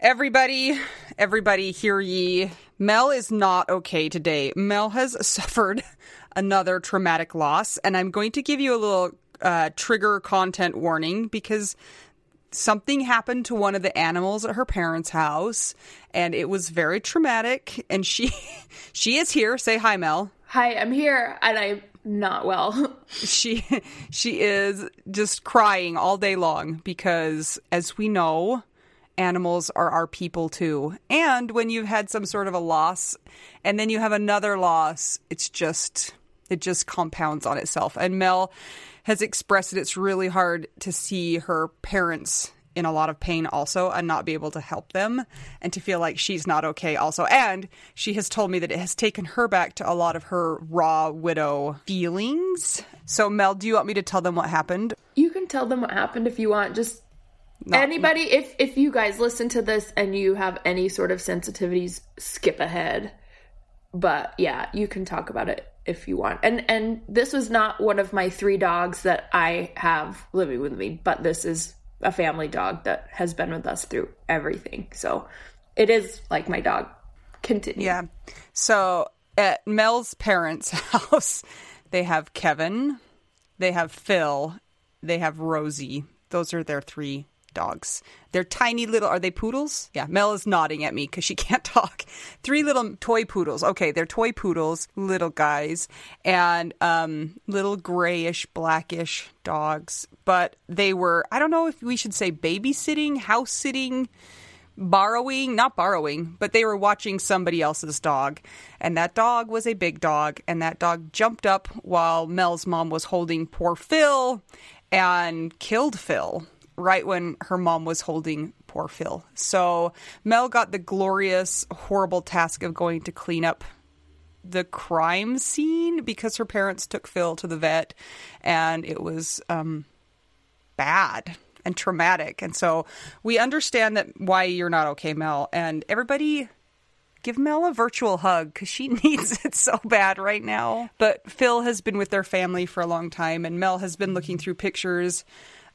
Everybody, everybody, hear ye. Mel is not okay today. Mel has suffered another traumatic loss, and I'm going to give you a little uh, trigger content warning because something happened to one of the animals at her parents' house, and it was very traumatic. And she, she is here. Say hi, Mel. Hi, I'm here and I'm not well. She, she is just crying all day long because, as we know, animals are our people too. And when you've had some sort of a loss and then you have another loss, it's just it just compounds on itself. And Mel has expressed that it's really hard to see her parents in a lot of pain also and not be able to help them and to feel like she's not okay also. And she has told me that it has taken her back to a lot of her raw widow feelings. So Mel, do you want me to tell them what happened? you can tell them what happened if you want. Just Not- anybody if if you guys listen to this and you have any sort of sensitivities, skip ahead. But yeah, you can talk about it if you want. And and this was not one of my three dogs that I have living with me, but this is a family dog that has been with us through everything. So it is like my dog. Continue. Yeah. So at Mel's parents' house, they have Kevin, they have Phil, they have Rosie. Those are their three dogs. They're tiny little. Are they poodles? Yeah. Mel is nodding at me because she can't talk. Three little toy poodles. Okay, they're toy poodles, little guys, and um, little grayish, blackish dogs. But they were. I don't know if we should say babysitting, house sitting borrowing, not borrowing, but they were watching somebody else's dog. And that dog was a big dog. And that dog jumped up while Mel's mom was holding poor Phil and killed Phil right when her mom was holding poor Phil. So Mel got the glorious, horrible task of going to clean up the crime scene because her parents took Phil to the vet and it was um, bad and traumatic. And so we understand that why you're not okay, Mel. And everybody give Mel a virtual hug because she needs it so bad right now. But Phil has been with their family for a long time, and Mel has been looking through pictures.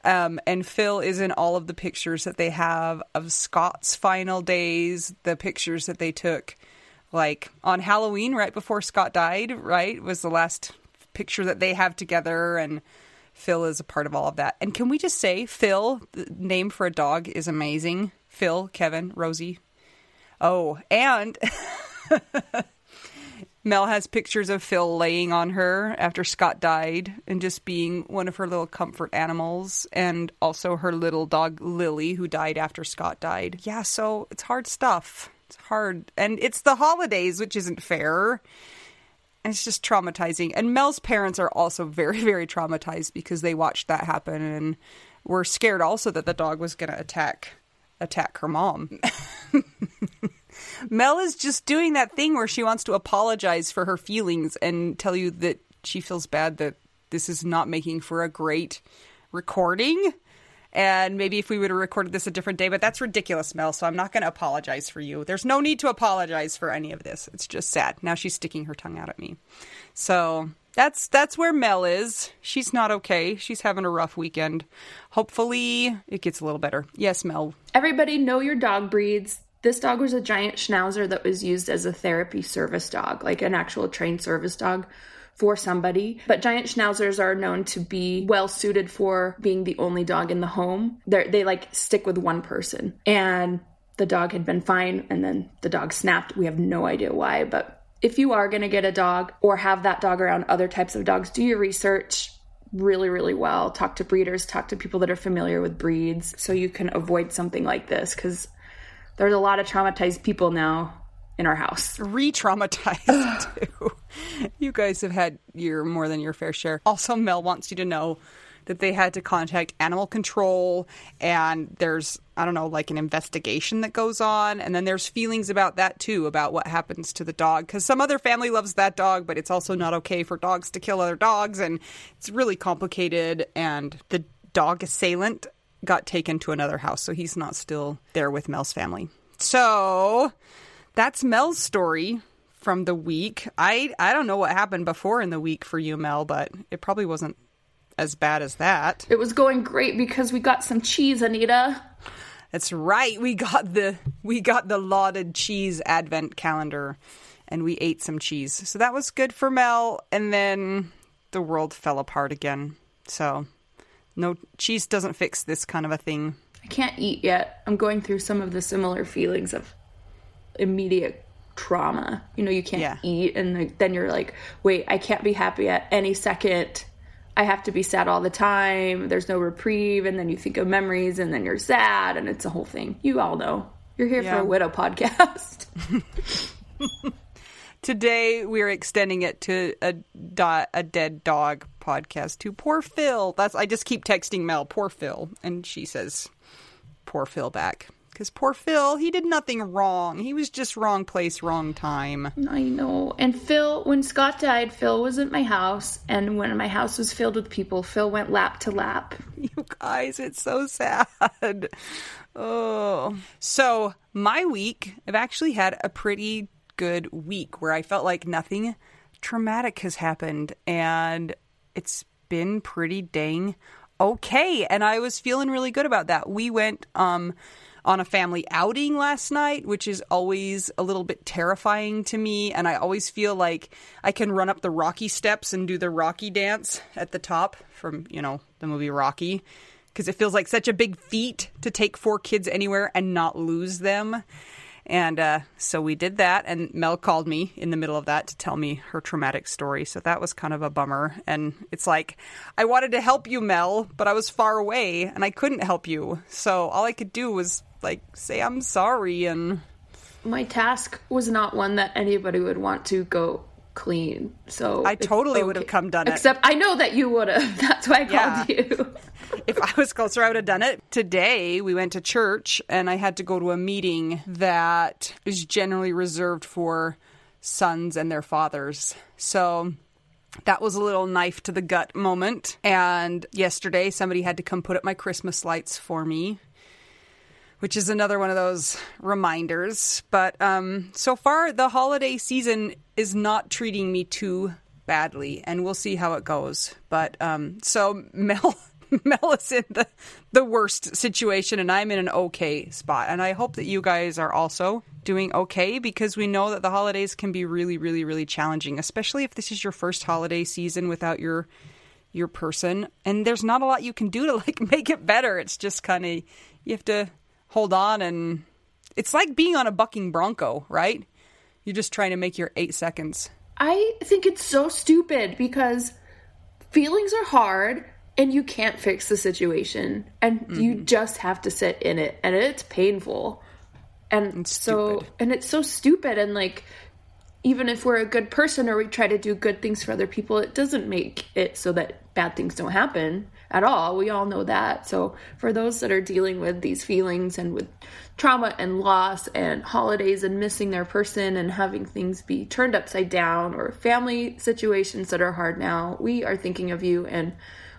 Um, and Phil is in all of the pictures that they have of Scott's final days, the pictures that they took like on Halloween, right before Scott died, right? Was the last picture that they have together. And Phil is a part of all of that. And can we just say, Phil, the name for a dog is amazing. Phil, Kevin, Rosie. Oh, and Mel has pictures of Phil laying on her after Scott died and just being one of her little comfort animals, and also her little dog Lily, who died after Scott died. Yeah, so it's hard stuff. It's hard. And it's the holidays, which isn't fair. And it's just traumatizing. And Mel's parents are also very, very traumatized because they watched that happen and were scared also that the dog was going to attack attack her mom. Mel is just doing that thing where she wants to apologize for her feelings and tell you that she feels bad that this is not making for a great recording. And maybe if we would have recorded this a different day, but that's ridiculous, Mel. So I'm not going to apologize for you. There's no need to apologize for any of this. It's just sad. Now she's sticking her tongue out at me. So that's that's where Mel is. She's not okay. She's having a rough weekend. Hopefully it gets a little better. Yes, Mel. Everybody know your dog breeds. This dog was a giant schnauzer that was used as a therapy service dog, like an actual trained service dog for somebody. But giant schnauzers are known to be well suited for being the only dog in the home. They're, they like stick with one person. And the dog had been fine, and then the dog snapped. We have no idea why, but if you are going to get a dog or have that dog around other types of dogs, do your research really, really well. Talk to breeders, talk to people that are familiar with breeds so you can avoid something like this because there's a lot of traumatized people now in our house. Re traumatized, too. You guys have had your more than your fair share. Also, Mel wants you to know that they had to contact animal control and there's I don't know like an investigation that goes on and then there's feelings about that too about what happens to the dog cuz some other family loves that dog but it's also not okay for dogs to kill other dogs and it's really complicated and the dog assailant got taken to another house so he's not still there with Mel's family. So that's Mel's story from the week. I I don't know what happened before in the week for you Mel but it probably wasn't as bad as that. It was going great because we got some cheese, Anita. That's right. We got the we got the lauded cheese advent calendar and we ate some cheese. So that was good for Mel and then the world fell apart again. So no cheese doesn't fix this kind of a thing. I can't eat yet. I'm going through some of the similar feelings of immediate trauma. You know, you can't Yeah. eat and then you're like, "Wait, I can't be happy at any second. I have to be sad all the time. There's no reprieve. And then you think of memories and then you're sad and it's a whole thing. You all know. You're here Yeah. for a widow podcast. Today we're extending it to a do- a dead dog podcast to poor Phil. That's I just keep texting Mel, poor Phil, and she says, poor Phil back because poor Phil, he did nothing wrong. He was just wrong place, wrong time. I know. And Phil, when Scott died, Phil was at my house. And when my house was filled with people, Phil went lap to lap. You guys, it's so sad. Oh. So, my week, I've actually had a pretty good week where I felt like nothing traumatic has happened and it's been pretty dang okay and I was feeling really good about that. We went um on a family outing last night, which is always a little bit terrifying to me. And I always feel like I can run up the Rocky steps and do the Rocky dance at the top from, you know, the movie Rocky. Because it feels like such a big feat to take four kids anywhere and not lose them. And uh, so we did that. And Mel called me in the middle of that to tell me her traumatic story. So that was kind of a bummer. And it's like, I wanted to help you, Mel, but I was far away and I couldn't help you. So all I could do was like say I'm sorry and My task was not one that anybody would want to go clean. So I totally would have come done it. Except I know that you would have. That's why I Yeah. called you. if I was closer, I would have done it. Today, we went to church and I had to go to a meeting that is generally reserved for sons and their fathers. So that was a little knife to the gut moment. And yesterday, somebody had to come put up my Christmas lights for me. Which is another one of those reminders. But um, so far, the holiday season is not treating me too badly, and we'll see how it goes. But um, so Mel Mel is in the the worst situation, and I'm in an okay spot. And I hope that you guys are also doing okay because we know that the holidays can be really, really, really challenging, especially if this is your first holiday season without your your person. And there's not a lot you can do to like make it better. It's just kind of you have to hold on, and it's like being on a bucking bronco, right? You're just trying to make your eight seconds. I think it's so stupid because feelings are hard and you can't fix the situation and mm-hmm. you just have to sit in it and it's painful. And it's so stupid. and it's so stupid and like even if we're a good person or we try to do good things for other people, it doesn't make it so that bad things don't happen at all. We all know that. So, for those that are dealing with these feelings and with trauma and loss and holidays and missing their person and having things be turned upside down or family situations that are hard now, we are thinking of you and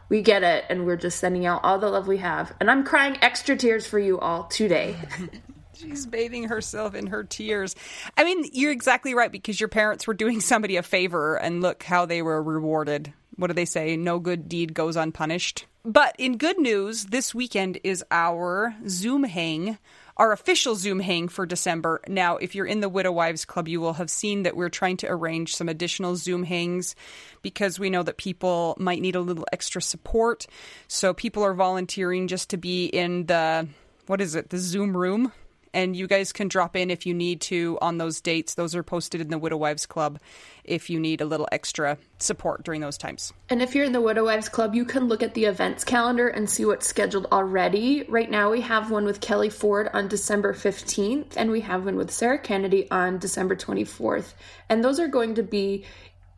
we get it. And we're just sending out all the love we have. And I'm crying extra tears for you all today. She's bathing herself in her tears. I mean, you're exactly right because your parents were doing somebody a favor and look how they were rewarded. What do they say? No good deed goes unpunished. But in good news, this weekend is our Zoom hang our official Zoom hang for December. Now, if you're in the Widow Wives Club, you will have seen that we're trying to arrange some additional Zoom hangs because we know that people might need a little extra support. So people are volunteering just to be in the what is it, the Zoom room and you guys can drop in if you need to on those dates. Those are posted in the Widow Wives Club if you need a little extra support during those times. And if you're in the Widow Wives Club, you can look at the events calendar and see what's scheduled already. Right now, we have one with Kelly Ford on December 15th, and we have one with Sarah Kennedy on December 24th. And those are going to be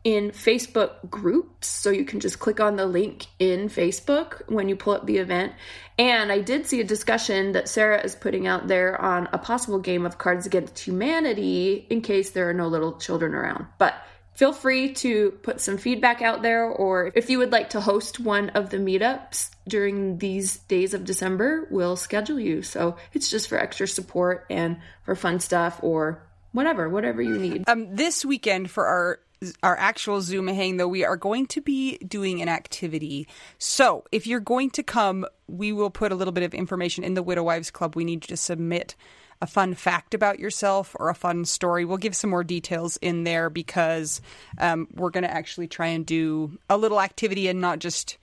in Facebook groups. So you can just click on the link in Facebook when you pull up the event. And I did see a discussion that Sarah is putting out there on a possible game of Cards Against Humanity in case there are no little children around. But feel free to put some feedback out there, or if you would like to host one of the meetups during these days of December, we'll schedule you. So it's just for extra support and for fun stuff or whatever, whatever you need. Um, this weekend for our our actual Zoom hang, though, we are going to be doing an activity. So if you're going to come, we will put a little bit of information in the Widow Wives Club. We need you to submit a fun fact about yourself or a fun story. We'll give some more details in there because um, we're going to actually try and do a little activity and not just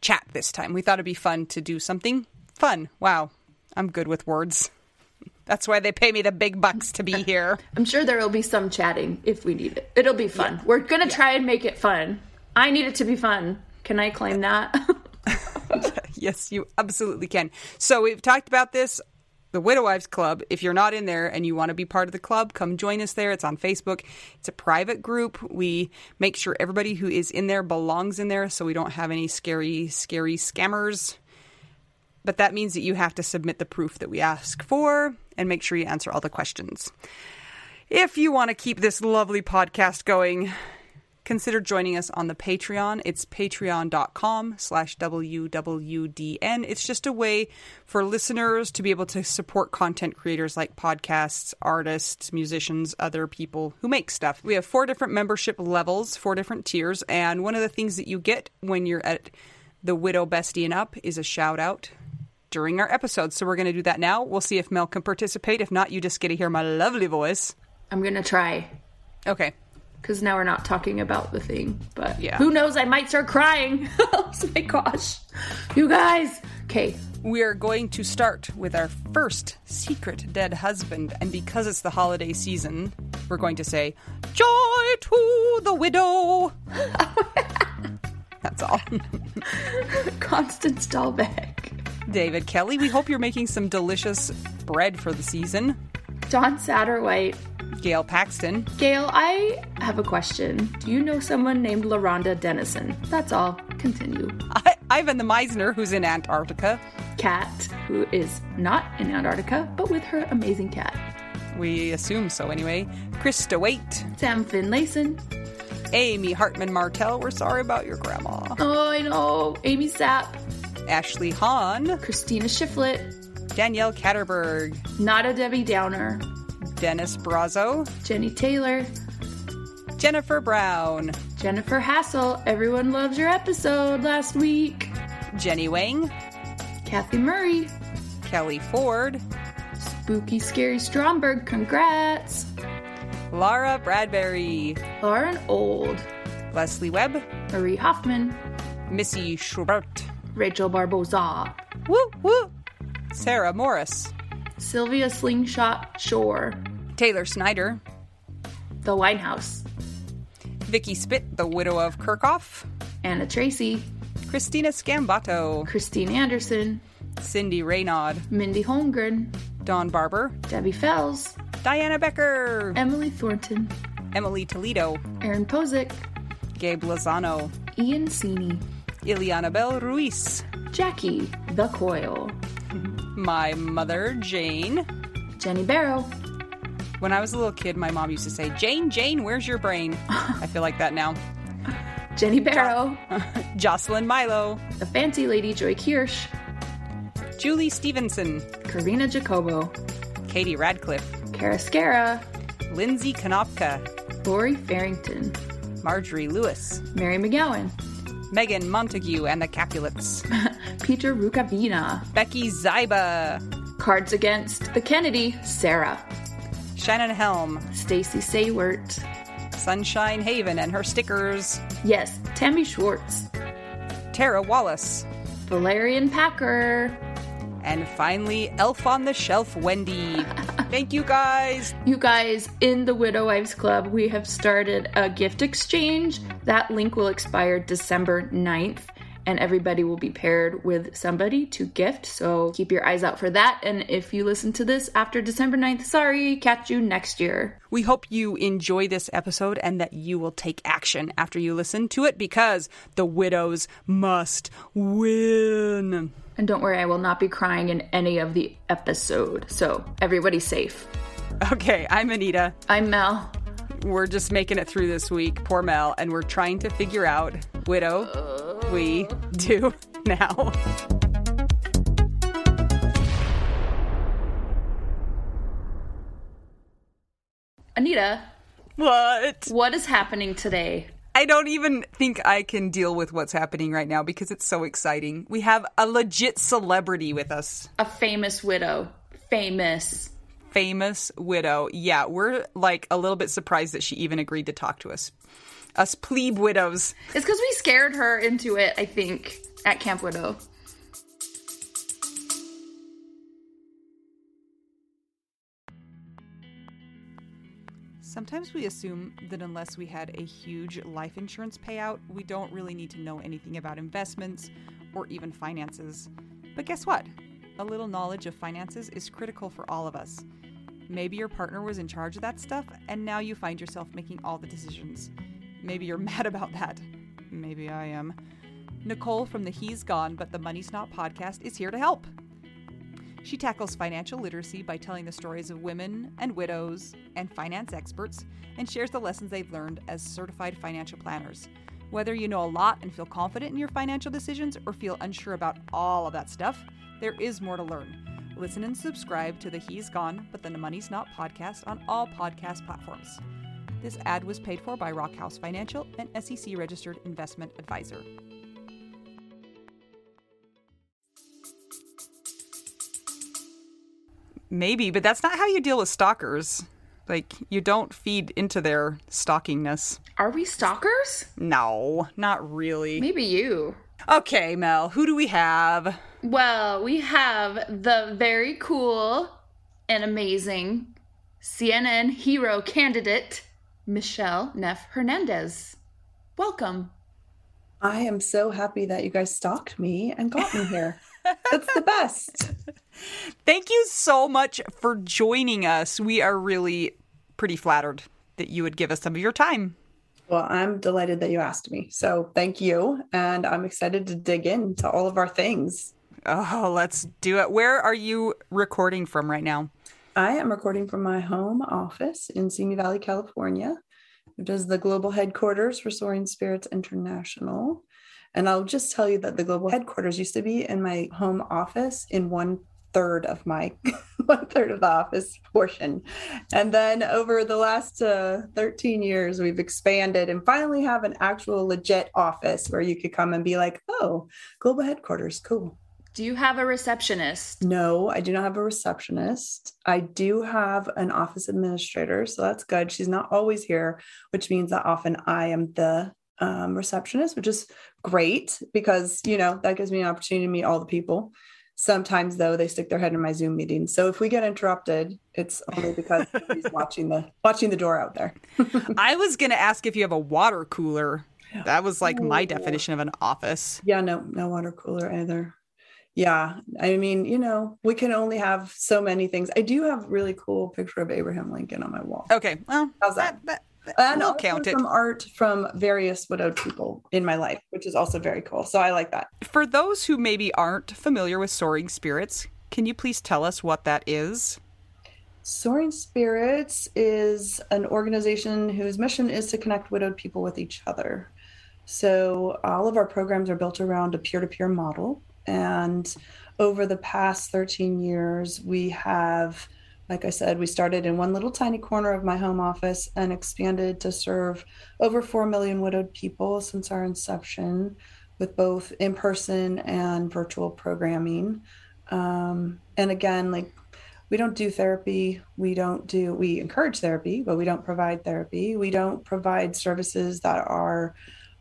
chat this time. We thought it'd be fun to do something fun. Wow, I'm good with words. That's why they pay me the big bucks to be here. I'm sure there will be some chatting if we need it. It'll be fun. Yeah. We're going to yeah. try and make it fun. I need it to be fun. Can I claim that? yes, you absolutely can. So we've talked about this the Widow Wives Club. If you're not in there and you want to be part of the club, come join us there. It's on Facebook. It's a private group. We make sure everybody who is in there belongs in there so we don't have any scary, scary scammers but that means that you have to submit the proof that we ask for and make sure you answer all the questions. If you want to keep this lovely podcast going, consider joining us on the Patreon. It's patreon.com slash WWDN. It's just a way for listeners to be able to support content creators like podcasts, artists, musicians, other people who make stuff. We have four different membership levels, four different tiers, and one of the things that you get when you're at the Widow Bestie and Up is a shout out during our episodes. So we're going to do that now. We'll see if Mel can participate. If not, you just get to hear my lovely voice. I'm going to try. Okay. Because now we're not talking about the thing. But yeah. who knows? I might start crying. oh my gosh. You guys. Okay. We are going to start with our first secret dead husband. And because it's the holiday season, we're going to say, Joy to the widow. That's all. Constance Dahlbeck. David Kelly. We hope you're making some delicious bread for the season. John Satterwhite. Gail Paxton. Gail, I have a question. Do you know someone named LaRonda Dennison? That's all. Continue. I- Ivan the Misner, who's in Antarctica. Kat, who is not in Antarctica, but with her amazing cat. We assume so anyway. Krista Waite. Sam Finlayson. Amy Hartman Martell. We're sorry about your grandma. Oh, I know. Amy Sapp. Ashley Hahn, Christina Shiflett, Danielle Katterberg, Nada Debbie Downer, Dennis Brazo, Jenny Taylor, Jennifer Brown, Jennifer Hassel. Everyone loves your episode last week. Jenny Wang, Kathy Murray, Kelly Ford, Spooky Scary Stromberg, congrats. Laura Bradbury, Lauren Old, Leslie Webb, Marie Hoffman, Missy Schubert, Rachel Barboza, woo woo, Sarah Morris, Sylvia Slingshot Shore, Taylor Snyder, The Winehouse, Vicky Spit, the widow of Kirchhoff, Anna Tracy, Christina Scambato, Christine Anderson, Cindy Raynaud, Mindy Holmgren, Dawn Barber, Debbie Fells, Diana Becker, Emily Thornton, Emily Toledo, Aaron Posick, Gabe Lozano, Ian Sini, Ileana Bell Ruiz, Jackie The Coil, my mother, Jane. Jenny Barrow, When I was a little kid, my mom used to say, Jane, Jane, where's your brain? I feel like that now. Jenny Barrow, Jocelyn Milo, The Fancy Lady Joy Kirsch, Julie Stevenson, Karina Jacobo, Katie Radcliffe, Kara Scara, Lindsay Konopka, Lori Farrington, Marjorie Lewis, Mary McGowan, Megan Montague and the Capulets, Peter Rukavina, Becky Zyba, Cards Against the Kennedy, Sarah, Shannon Helm, Stacy Saywert, Sunshine Haven and her stickers, yes, Tammy Schwartz, Tara Wallace, Valerian Packer. And finally, Elf on the Shelf Wendy. Thank you guys. You guys, in the Widow Wives Club, we have started a gift exchange. That link will expire December 9th, and everybody will be paired with somebody to gift. So keep your eyes out for that. And if you listen to this after December 9th, sorry, catch you next year. We hope you enjoy this episode and that you will take action after you listen to it because the widows must win. And don't worry, I will not be crying in any of the episode. So everybody's safe. Okay, I'm Anita. I'm Mel. We're just making it through this week, poor Mel, and we're trying to figure out widow we do now. Anita, What? what is happening today? I don't even think I can deal with what's happening right now because it's so exciting. We have a legit celebrity with us. A famous widow. Famous. Famous widow. Yeah, we're like a little bit surprised that she even agreed to talk to us. Us plebe widows. It's because we scared her into it, I think, at Camp Widow. Sometimes we assume that unless we had a huge life insurance payout, we don't really need to know anything about investments or even finances. But guess what? A little knowledge of finances is critical for all of us. Maybe your partner was in charge of that stuff, and now you find yourself making all the decisions. Maybe you're mad about that. Maybe I am. Nicole from the He's Gone But the Money's Not podcast is here to help. She tackles financial literacy by telling the stories of women and widows and finance experts and shares the lessons they've learned as certified financial planners. Whether you know a lot and feel confident in your financial decisions or feel unsure about all of that stuff, there is more to learn. Listen and subscribe to the He's Gone But the Money's Not podcast on all podcast platforms. This ad was paid for by Rockhouse Financial, an SEC registered investment advisor. Maybe, but that's not how you deal with stalkers. Like, you don't feed into their stalkingness. Are we stalkers? No, not really. Maybe you. Okay, Mel, who do we have? Well, we have the very cool and amazing CNN hero candidate, Michele Neff Hernandez. Welcome. I am so happy that you guys stalked me and got me here. That's the best. Thank you so much for joining us. We are really pretty flattered that you would give us some of your time. Well, I'm delighted that you asked me. So thank you. And I'm excited to dig into all of our things. Oh, let's do it. Where are you recording from right now? I am recording from my home office in Simi Valley, California, which is the global headquarters for Soaring Spirits International. And I'll just tell you that the global headquarters used to be in my home office in 1 third of my one third of the office portion. And then over the last uh, 13 years, we've expanded and finally have an actual legit office where you could come and be like, oh, global headquarters, cool. Do you have a receptionist? No, I do not have a receptionist. I do have an office administrator, so that's good. She's not always here, which means that often I am the um, receptionist, which is great because you know that gives me an opportunity to meet all the people. Sometimes though, they stick their head in my Zoom meetings. So if we get interrupted, it's only because he's watching the watching the door out there. I was gonna ask if you have a water cooler. That was like my definition of an office. Yeah, no, no water cooler either yeah i mean you know we can only have so many things i do have a really cool picture of abraham lincoln on my wall okay well how's that, that, that and we'll count it. some art from various widowed people in my life which is also very cool so i like that For those who maybe aren't familiar with Soaring Spirits, can you please tell us what that is? soaring spirits is an organization whose mission is to connect widowed people with each other so all of our programs are built around a peer-to-peer model and over the past 13 years, we have, like I said, we started in one little tiny corner of my home office and expanded to serve over 4 million widowed people since our inception with both in person and virtual programming. Um, and again, like we don't do therapy. We don't do, we encourage therapy, but we don't provide therapy. We don't provide services that are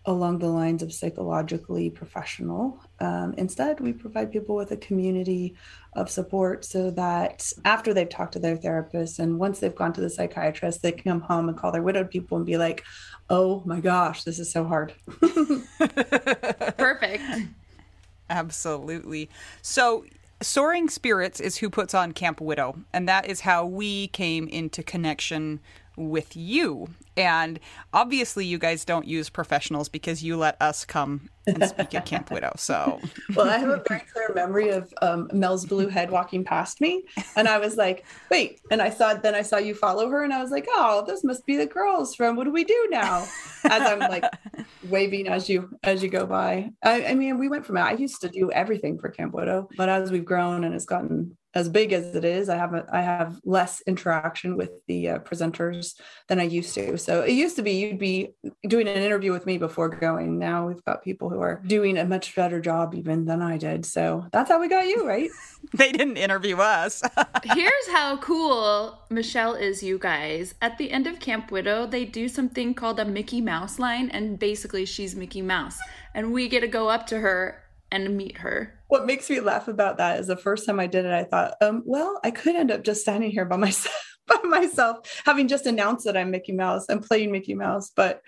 along the lines of psychologically professional. Um, instead, we provide people with a community of support so that after they've talked to their therapist and once they've gone to the psychiatrist, they can come home and call their widowed people and be like, oh my gosh, this is so hard. Perfect. Absolutely. So, Soaring Spirits is who puts on Camp Widow, and that is how we came into connection with you. And obviously, you guys don't use professionals because you let us come and speak at Camp Widow. So, well, I have a very clear memory of um, Mel's blue head walking past me, and I was like, "Wait!" And I saw then I saw you follow her, and I was like, "Oh, this must be the girls from Widow We Do Now?" As I'm like waving as you as you go by. I, I mean, we went from I used to do everything for Camp Widow, but as we've grown and it's gotten as big as it is, I have a, I have less interaction with the uh, presenters than I used to. So it used to be you'd be doing an interview with me before going. Now we've got people who are doing a much better job even than I did. So that's how we got you, right? they didn't interview us. Here's how cool Michele is, you guys. At the end of Camp Widow, they do something called a Mickey Mouse line, and basically she's Mickey Mouse. And we get to go up to her and meet her. What makes me laugh about that is the first time I did it, I thought, um, well, I could end up just standing here by myself, by myself, having just announced that I'm Mickey Mouse and playing Mickey Mouse. But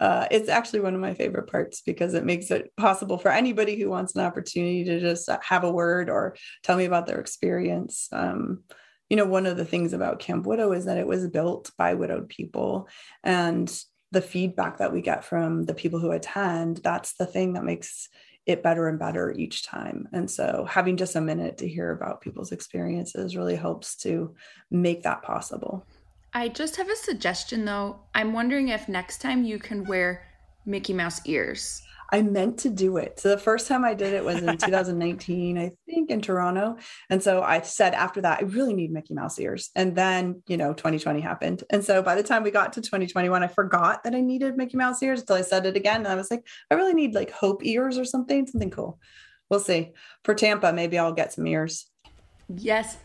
uh, it's actually one of my favorite parts because it makes it possible for anybody who wants an opportunity to just have a word or tell me about their experience. Um, you know, one of the things about Camp Widow is that it was built by widowed people and the feedback that we get from the people who attend, that's the thing that makes it better and better each time. And so having just a minute to hear about people's experiences really helps to make that possible. I just have a suggestion though. I'm wondering if next time you can wear Mickey Mouse ears. I meant to do it. So the first time I did it was in 2019, I think in Toronto. And so I said after that, I really need Mickey Mouse ears. And then, you know, 2020 happened. And so by the time we got to 2021, I forgot that I needed Mickey Mouse ears until I said it again. And I was like, I really need like hope ears or something, something cool. We'll see. For Tampa, maybe I'll get some ears. Yes,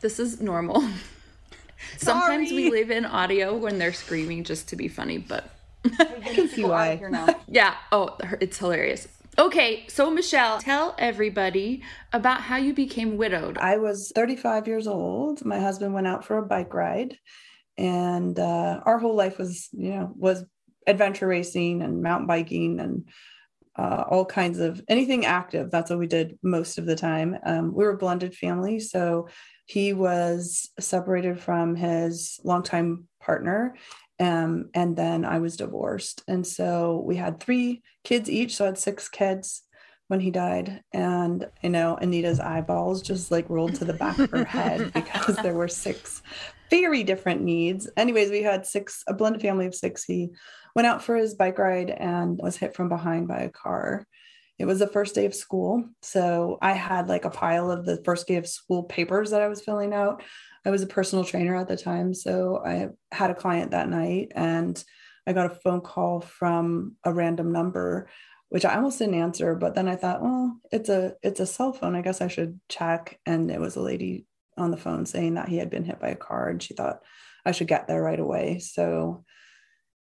this is normal. Sometimes we leave in audio when they're screaming just to be funny, but I can see why. yeah. Oh, it's hilarious. Okay, so Michele, tell everybody about how you became widowed. I was 35 years old. My husband went out for a bike ride, and uh, our whole life was, you know, was adventure racing and mountain biking and uh, all kinds of anything active. That's what we did most of the time. Um, we were a blended family, so he was separated from his longtime partner um, and then I was divorced. And so we had three kids each. So I had six kids when he died. And, you know, Anita's eyeballs just like rolled to the back of her head because there were six very different needs. Anyways, we had six, a blended family of six. He went out for his bike ride and was hit from behind by a car. it was the first day of school. So I had like a pile of the first day of school papers that I was filling out. I was a personal trainer at the time. So I had a client that night and I got a phone call from a random number, which I almost didn't answer. But then I thought, well, it's a it's a cell phone. I guess I should check. And it was a lady on the phone saying that he had been hit by a car and she thought I should get there right away. So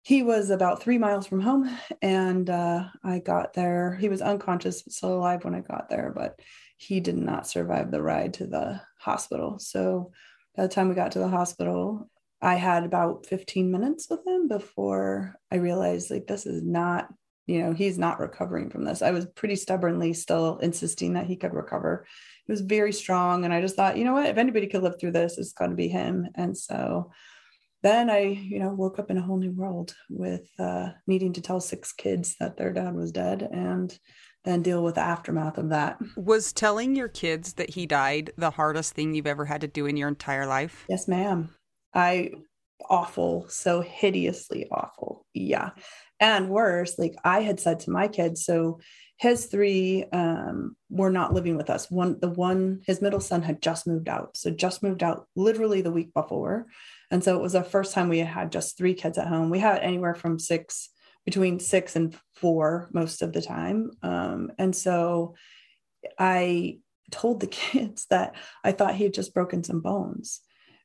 he was about three miles from home and uh, i got there he was unconscious still alive when i got there but he did not survive the ride to the hospital so by the time we got to the hospital i had about 15 minutes with him before i realized like this is not you know he's not recovering from this. I was pretty stubbornly still insisting that he could recover. He was very strong and i just thought you know what? If anybody could live through this it's to be him. And so then I, you know, woke up in a whole new world with uh, needing to tell six kids that their dad was dead. And then deal with the aftermath of that. Was telling your kids that he died the hardest thing you've ever had to do in your entire life? Yes, ma'am. I awful, so hideously awful. Yeah. And worse, like I had said to my kids, so his three um, were not living with us. One, the one, his middle son had just moved out. So just moved out literally the week before. And so it was the first time we had just three kids at home. We had anywhere from six, between six and four most of the time. Um, and so I told the kids that I thought he had just broken some bones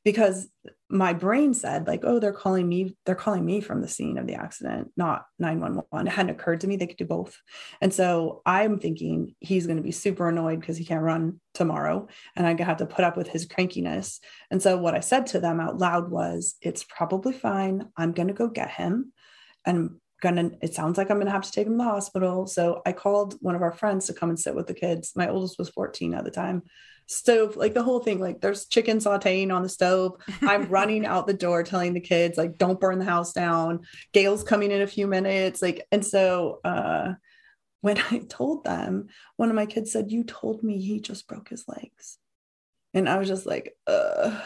because my brain said like oh they're calling me they're calling me from the scene of the accident not 911 it hadn't occurred to me they could do both. And so i'm thinking he's going to be super annoyed because he can't run tomorrow and i have to put up with his crankiness. And so what i said to them out loud was it's probably fine. I'm going to go get him. And gonna it sounds like i'm gonna have to take him to the hospital so i called one of our friends to come and sit with the kids my oldest was 14 at the time stove, like the whole thing. Like there's chicken sauteing on the stove. I'm running out the door telling the kids, like, don't burn the house down. Gail's coming in a few minutes. Like, and so uh when I told them, one of my kids said, You told me he just broke his legs. And I was just like, uh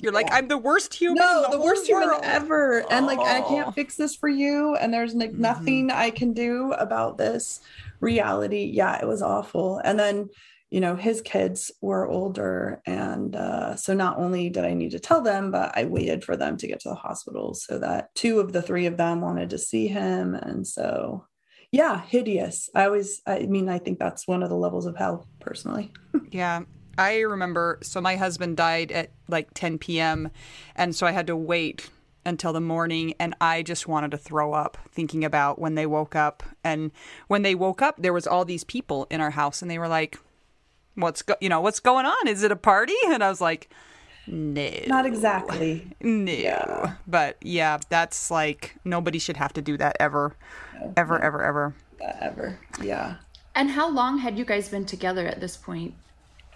you're like, I'm the worst human. No, the, the worst world. human ever. And like, I can't fix this for you. And there's like mm-hmm. nothing I can do about this reality. Yeah, it was awful. And then you know his kids were older and uh, so not only did i need to tell them but i waited for them to get to the hospital so that two of the three of them wanted to see him and so yeah hideous i always i mean i think that's one of the levels of hell personally yeah i remember so my husband died at like 10 p.m and so i had to wait until the morning and I just wanted to throw up thinking about when they woke up. And when they woke up there was all these people in our house and they were like what's go- you know what's going on? Is it a party? And i was like no. Not exactly. No. Yeah. but yeah that's like nobody should have to do that ever no, ever no. ever ever. Ever. Yeah. And how long had you guys been together at this point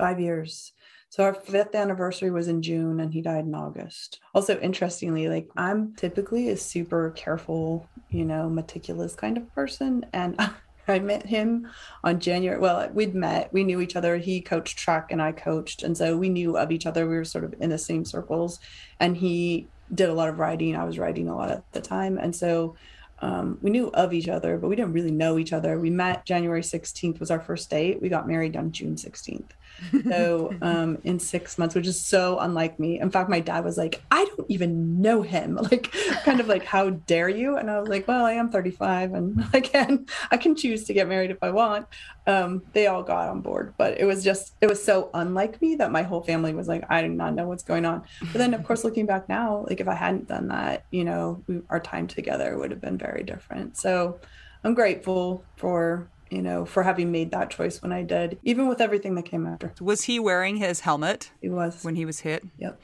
five years so our fifth anniversary was in June and he died in August. Also, interestingly, like I'm typically a super careful, you know, meticulous kind of person. And I met him on January. Well, we'd met, we knew each other. He coached track and I coached. And so we knew of each other. We were sort of in the same circles. And he did a lot of writing. I was writing a lot at the time. And so um, we knew of each other, but we didn't really know each other. We met January 16th was our first date. We got married on June 16th so um, in six months, which is so unlike me. In fact, my dad was like, I don't even know him. Like, kind of like, how dare you? And I was like, well, I am 35 and I can, I can choose to get married if I want. Um, they all got on board, but it was just, it was so unlike me that my whole family was like, I do not know what's going on. But then, of course, looking back now, like if I hadn't done that, you know, we, our time together would have been very different. So I'm grateful for you know, for having made that choice when I did, even with everything that came after. Was he wearing his helmet? He was. When he was hit? Yep.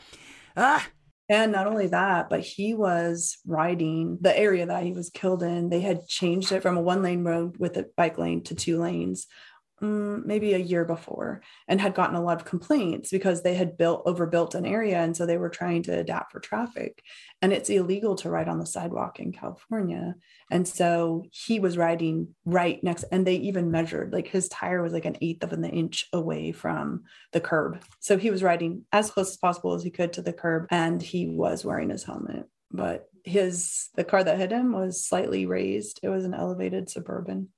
Ah! And not only that, but he was riding the area that he was killed in. They had changed it from a one lane road with a bike lane to two lanes um, maybe a year before and had gotten a lot of complaints because they had built overbuilt an area and so they were trying to adapt for traffic. And it's illegal to ride on the sidewalk in california. And so he was riding right next and they even measured like his tire was like an eighth of an inch away from the curb. So he was riding as close as possible as he could to the curb and he was wearing his helmet. But his the car that hit him was slightly raised. It was an elevated suburban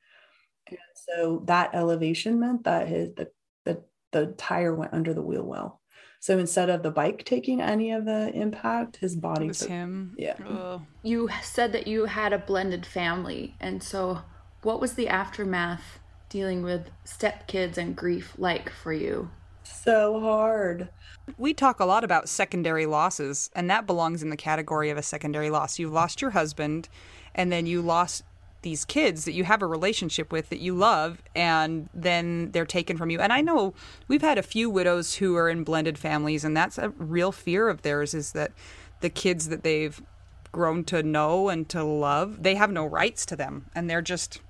And so that elevation meant that his the the, the tire went under the wheel well. So instead of the bike taking any of the impact, his body It was took- him. Yeah. Ugh. You said that you had a blended family. And so, what was the aftermath dealing with stepkids and grief like for you? So hard. We talk a lot about secondary losses, and that belongs in the category of a secondary loss. You lost your husband, and then you lost these kids that you have a relationship with that you love, and then they're taken from you. And I know we've had a few widows who are in blended families, and that's a real fear of theirs is that the kids that they've grown to know and to love, they have no rights to them, and they're just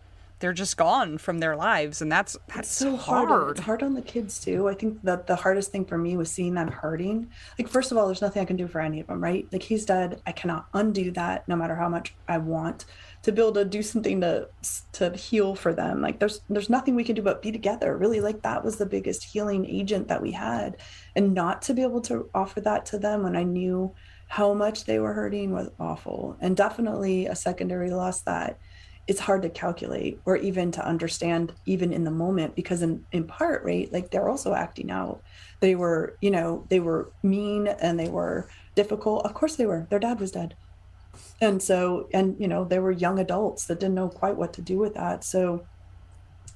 they're just gone from their lives, and that's that's so hard. It's hard on the kids too. I think that the hardest thing for me was seeing them hurting. Like, first of all, there's nothing I can do for any of them, right? Like, he's dead. I cannot undo that, no matter how much I want to be able to do something to to heal for them. Like, there's there's nothing we can do but be together. Really, like that was the biggest healing agent that we had, and not to be able to offer that to them when I knew how much they were hurting was awful, and definitely a secondary loss that it's hard to calculate or even to understand even in the moment because in, in part right like they're also acting out. They were you know they were mean and they were difficult. Of course they were. Their dad was dead and so and you know they were young adults that didn't know quite what to do with that. So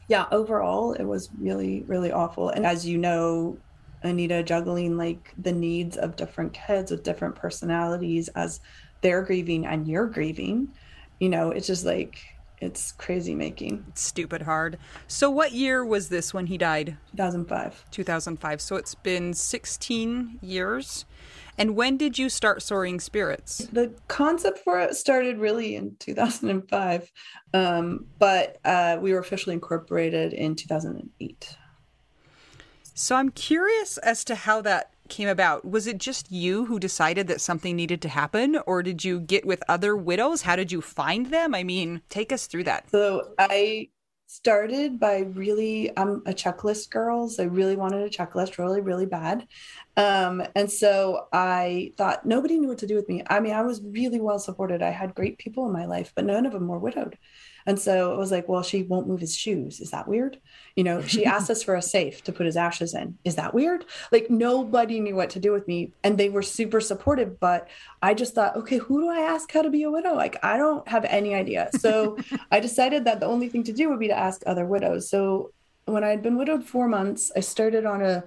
yeah overall it was really really awful. And as you know anita juggling like the needs of different kids with different personalities as they're grieving and you're grieving you know it's just like it's crazy making stupid hard. So, what year was this when he died? 2005 2005. So, it's been 16 years. And when did you start soaring spirits? the concept for it started really in 2005 um, but uh, we were officially incorporated in 2008 So, I'm curious as to how that came about. Was it just you who decided that something needed to happen, or did you get with other widows? How did you find them? I mean, take us through that. So I started by really, I'm a checklist girl. So I really wanted a checklist really, really bad. Um, and so I thought nobody knew what to do with me. I mean, I was really well supported. I had great people in my life, but none of them were widowed. And so it was like, well, she won't move his shoes. Is that weird? You know, she asked us for a safe to put his ashes in. Is that weird? Like nobody knew what to do with me. And they were super supportive. But I just thought, okay, who do I ask how to be a widow? Like, I don't have any idea. So I decided that the only thing to do would be to ask other widows. So when I had been widowed four months, I started on a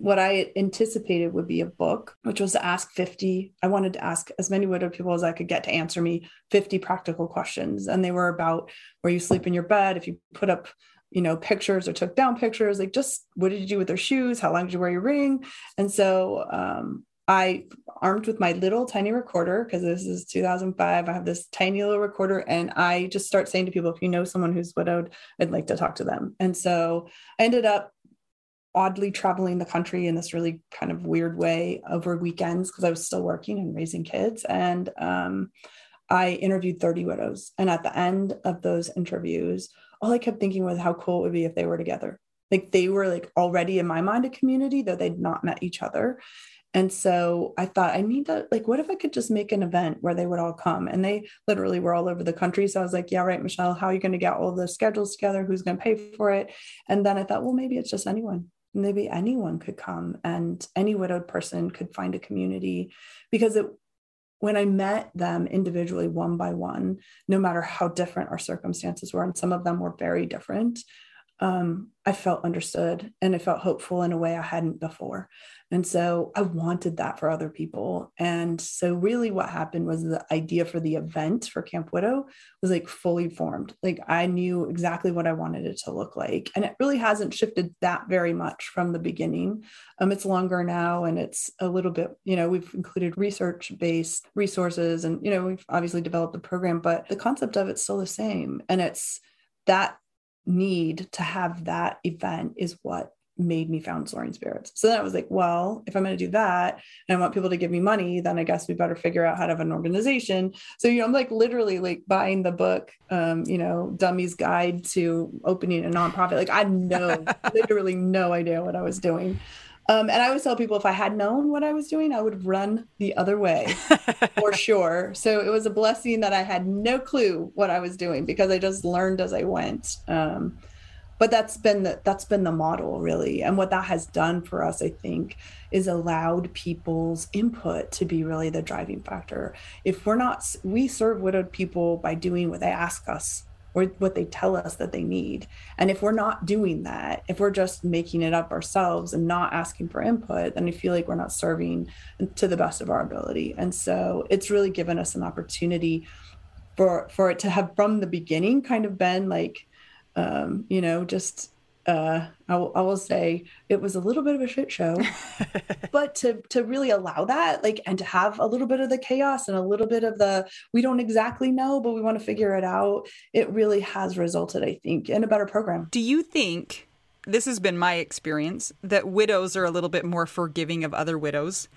what I anticipated would be a book, which was to ask 50. I wanted to ask as many widowed people as I could get to answer me 50 practical questions. And they were about where you sleep in your bed, if you put up, you know, pictures or took down pictures, like just what did you do with their shoes? How long did you wear your ring? And so um, I armed with my little tiny recorder because this is 2005. I have this tiny little recorder, and I just start saying to people, if you know someone who's widowed, I'd like to talk to them. And so I ended up oddly traveling the country in this really kind of weird way over weekends because I was still working and raising kids. And um, I interviewed 30 widows. And at the end of those interviews, all I kept thinking was how cool it would be if they were together. Like they were like already in my mind a community, though they'd not met each other. And so I thought, I need to, like, what if I could just make an event where they would all come? And they literally were all over the country. So I was like, yeah, right, Michele, how are you going to get all the schedules together? Who's going to pay for it? And then I thought, well, maybe it's just anyone. Maybe anyone could come and any widowed person could find a community because it, when I met them individually, one by one, no matter how different our circumstances were, and some of them were very different, um, I felt understood and I felt hopeful in a way I hadn't before. And so I wanted that for other people. And so, really, what happened was the idea for the event for Camp Widow was like fully formed. Like, I knew exactly what I wanted it to look like. And it really hasn't shifted that very much from the beginning. Um, it's longer now and it's a little bit, you know, we've included research based resources and, you know, we've obviously developed the program, but the concept of it's still the same. And it's that need to have that event is what made me found soaring spirits. So then i was like well if i'm going to do that and i want people to give me money then i guess we better figure out how to have an organization. So you know i'm like literally like buying the book um you know dummy's guide to opening a nonprofit. Like i had no literally no idea what i was doing Um, and I always tell people if I had known what I was doing, I would run the other way for sure. So it was a blessing that I had no clue what I was doing because I just learned as I went. Um, but that's been the that's been the model really and what that has done for us i think is allowed people's input to be really the driving factor if we're not we serve widowed people by doing what they ask us or what they tell us that they need. And if we're not doing that, if we're just making it up ourselves and not asking for input, then I feel like we're not serving to the best of our ability. And so it's really given us an opportunity for for it to have from the beginning kind of been like um, you know, just uh, I, will, I will say it was a little bit of a shit show, but to to really allow that, like, and to have a little bit of the chaos and a little bit of the we don't exactly know, but we want to figure it out. It really has resulted, I think, in a better program. Do you think this has been my experience that widows are a little bit more forgiving of other widows?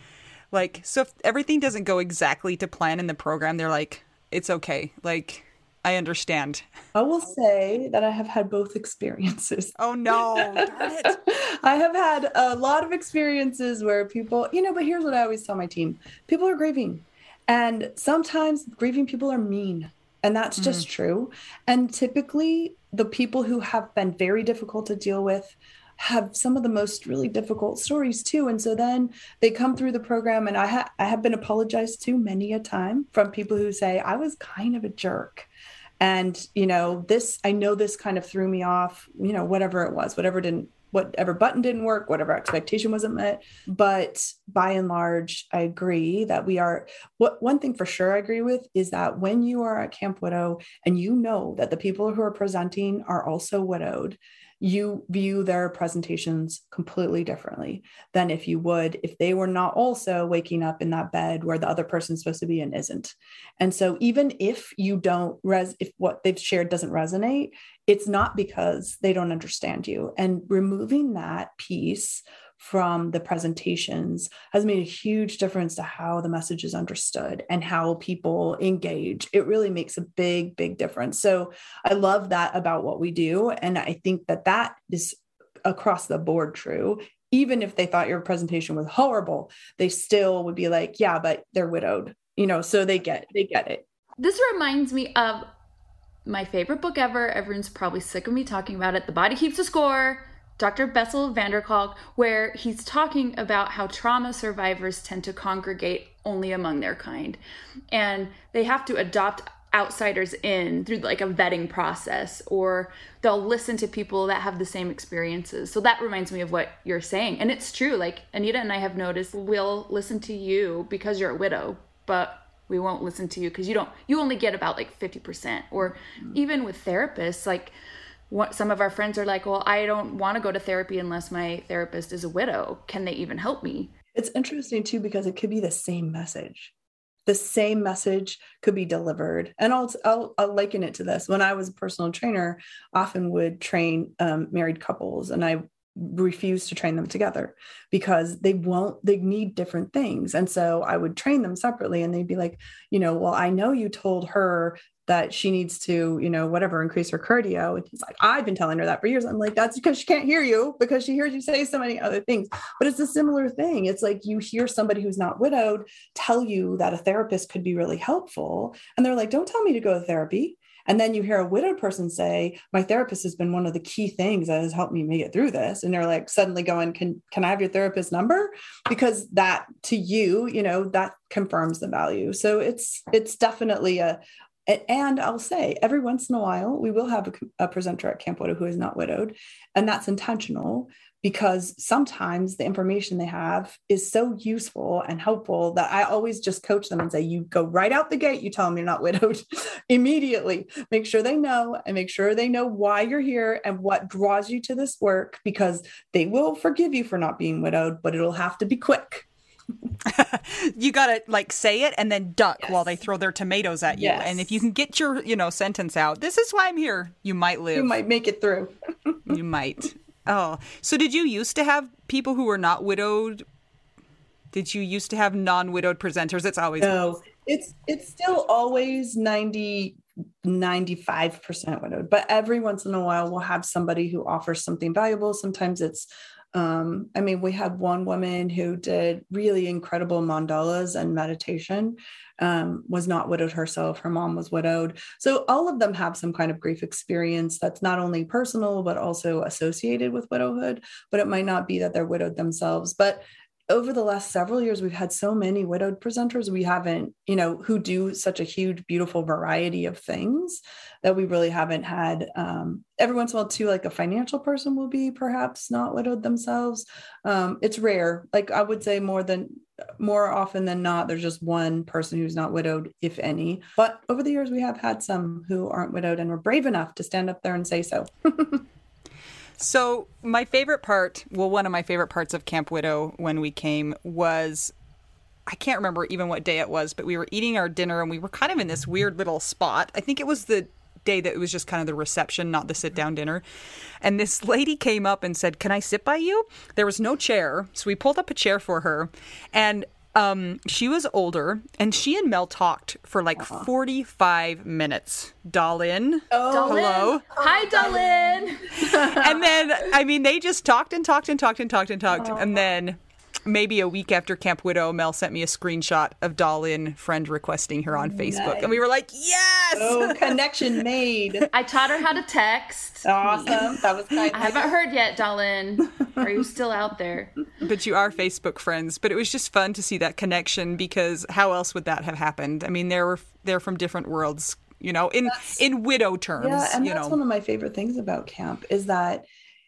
Like, so if everything doesn't go exactly to plan in the program, they're like, it's okay. Like, I understand. I will say that I have had both experiences. Oh no, I have had a lot of experiences where people, you know, but here's what I always tell my team people are grieving. And sometimes grieving people are mean. And that's mm. just true. And typically, the people who have been very difficult to deal with have some of the most really difficult stories too and so then they come through the program and i ha- i have been apologized to many a time from people who say i was kind of a jerk and you know this i know this kind of threw me off you know whatever it was whatever didn't whatever button didn't work whatever expectation wasn't met. But by and large i agree that we are what one thing for sure i agree with is that when you are at camp widow and you know that the people who are presenting are also widowed you view their presentations completely differently than if you would if they were not also waking up in that bed where the other person's supposed to be and isn't. And so even if you don't res if what they've shared doesn't resonate, it's not because they don't understand you. And removing that piece from the presentations has made a huge difference to how the message is understood and how people engage. It really makes a big, big difference. So I love that about what we do. And I think that that is across the board true. Even if they thought your presentation was horrible, they still would be like, yeah, but they're widowed, you know, so they get, they get it. This reminds me of my favorite book ever. Everyone's probably sick of me talking about it. The Body Keeps a Score Dr. Bessel van der Kolk, where he's talking about how trauma survivors tend to congregate only among their kind. And they have to adopt outsiders in through like a vetting process or they'll listen to people that have the same experiences. So that reminds me of what you're saying. And it's true. Like Anita and I have noticed we'll listen to you because you're a widow, but we won't listen to you because you don't you only get about like 50% or even with therapists like what some of our friends are like, well, I don't want to go to therapy unless my therapist is a widow. Can they even help me? It's interesting too because it could be the same message. The same message could be delivered, and I'll, I'll, I'll liken it to this. When I was a personal trainer, often would train um, married couples, and I refuse to train them together because they won't they need different things and so i would train them separately and they'd be like you know well i know you told her that she needs to, you know, whatever, increase her cardio. And he's like, I've been telling her that for years. I'm like, that's because she can't hear you because she hears you say so many other things. But it's a similar thing. It's like you hear somebody who's not widowed tell you that a therapist could be really helpful. And they're like, don't tell me to go to therapy. And then you hear a widowed person say, My therapist has been one of the key things that has helped me make it through this. And they're like suddenly going, Can can I have your therapist number? Because that to you, you know, that confirms the value. So it's it's definitely a, and I'll say every once in a while, we will have a, a, presenter at Camp Widow who is not widowed. And that's intentional because sometimes the information they have is so useful and helpful that I always just coach them and say, you go right out the gate, you tell them you're not widowed immediately. Make sure they know and make sure they know why you're here and what draws you to this work because they will forgive you for not being widowed, but it'll have to be quick you gotta like say it and then duck yes. while they throw their tomatoes at you. Yes. And if you can get your, you know, sentence out, this is why I'm here, you might live. You might make it through. you might. Oh. So did you used to have people who were not widowed? Did you used to have non-widowed presenters? It's always No. It's it's still always 90 95% widowed, but every once in a while we'll have somebody who offers something valuable. Sometimes it's Um, I mean, we had one woman who did really incredible mandalas and meditation, um, was not widowed herself. Her mom was widowed. So all of them have some kind of grief experience that's not only personal, but also associated with widowhood. But it might not be that they're widowed themselves. But over the last several years we've had so many widowed presenters we haven't you know who do such a huge beautiful variety of things that we really haven't had um, every once in a while too like a financial person will be perhaps not widowed themselves um, it's rare like i would say more than more often than not there's just one person who's not widowed if any but over the years we have had some who aren't widowed and were brave enough to stand up there and say so So my favorite part, well, one of my favorite parts of Camp Widow when we came was I can't remember even what day it was, but we were eating our dinner and we were kind of in this weird little spot. I think it was the day that it was just kind of the reception, not the sit down dinner. And this lady came up and said, Can I sit by you? There was no chair. So we pulled up a chair for her. And um, she was older, and she and Mel talked for like uh-huh. 45 minutes. Dalin. Oh, hello. Hi, Dalin. and then, I mean, they just talked and talked and talked and talked and talked. Oh. And then maybe a week after Camp Widow, Mel sent me a screenshot of Dalin friend requesting her on Facebook. Nice. And we were like, yes! Oh, connection made. I taught her how to text. Awesome. That was kind I haven't heard yet, Dalin. Are you still out there? But you are Facebook friends. But it was just fun to see that connection because how else would that have happened? I mean, they were they're from different worlds, you know, in that's, in widow terms. Yeah, and that's know. one of my favorite things about camp is that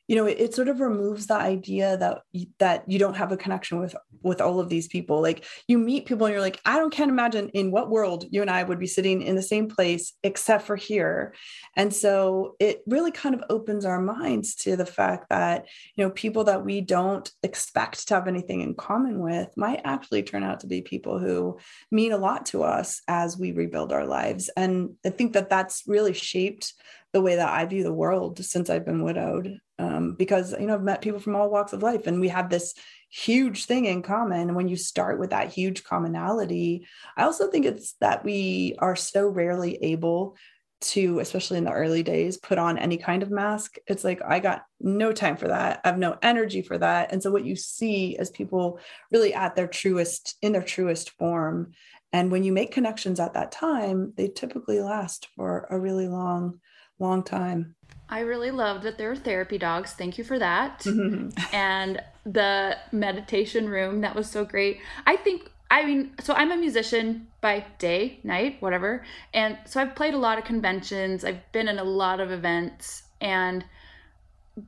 you know it, it, sort of removes the idea that that you don't have a connection with with all of these people. Like you meet people and you're like i don't can't imagine in what world you and i would be sitting in the same place except for here. And so it really kind of opens our minds to the fact that you know people that we don't expect to have anything in common with might actually turn out to be people who mean a lot to us as we rebuild our lives. And i think that that's really shaped the way that I view the world since I've been widowed. Um, because you know I've met people from all walks of life, and we have this huge thing in common. And when you start with that huge commonality, I also think it's that we are so rarely able to, especially in the early days, put on any kind of mask. It's like I got no time for that. I have no energy for that. And so what you see is people really at their truest, in their truest form. And when you make connections at that time, they typically last for a really long long time. I really loved that there were therapy dogs. Thank you for that. and the meditation room, that was so great. I think, I mean, so I'm a musician by day, night, whatever. And so I've played a lot of conventions, I've been in a lot of events and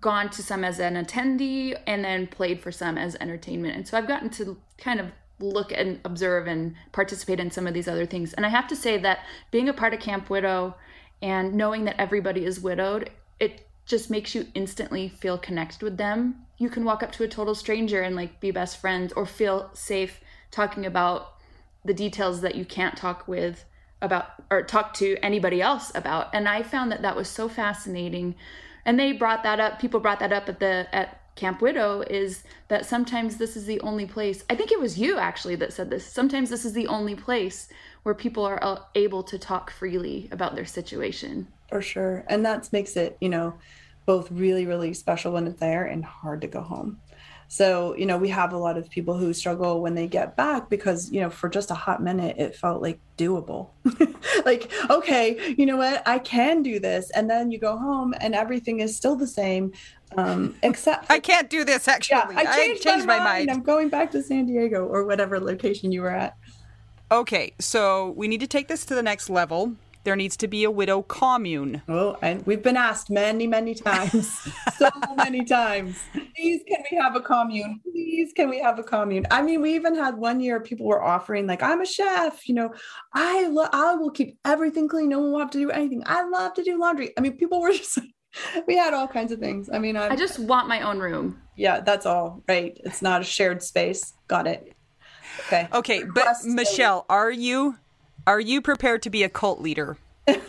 gone to some as an attendee and then played for some as entertainment. And so I've gotten to kind of look and observe and participate in some of these other things. And I have to say that being a part of Camp Widow, and knowing that everybody is widowed it just makes you instantly feel connected with them. You can walk up to a total stranger and like be best friends or feel safe talking about the details that you can't talk with about or talk to anybody else about. And i found that that was so fascinating. And they brought that up people brought that up at the at camp widow is that sometimes this is the only place i think it was you actually that said this sometimes this is the only place where people are uh, able to talk freely about their situation. For sure. And that makes it, you know, both really, really special when it's there and hard to go home. So, you know, we have a lot of people who struggle when they get back because, you know, for just a hot minute, it felt like doable. like, okay, you know what? I can do this. And then you go home and everything is still the same. Um, except for, I can't do this actually. Yeah, I changed, I changed my, my mind. I'm going back to San Diego or whatever location you were at. Okay, so we need to take this to the next level. There needs to be a widow commune. Oh, and we've been asked many, many times, so many times. Please, can we have a commune? Please, can we have a commune? I mean, we even had one year people were offering, like, I'm a chef. You know, I lo- I will keep everything clean. No one will have to do anything. I love to do laundry. I mean, people were just we had all kinds of things. I mean, I'm, i just want my own room. Yeah, that's all. Right. It's not a shared space. Got it. Okay. Okay, but Michele, are you are you prepared to be a cult leader?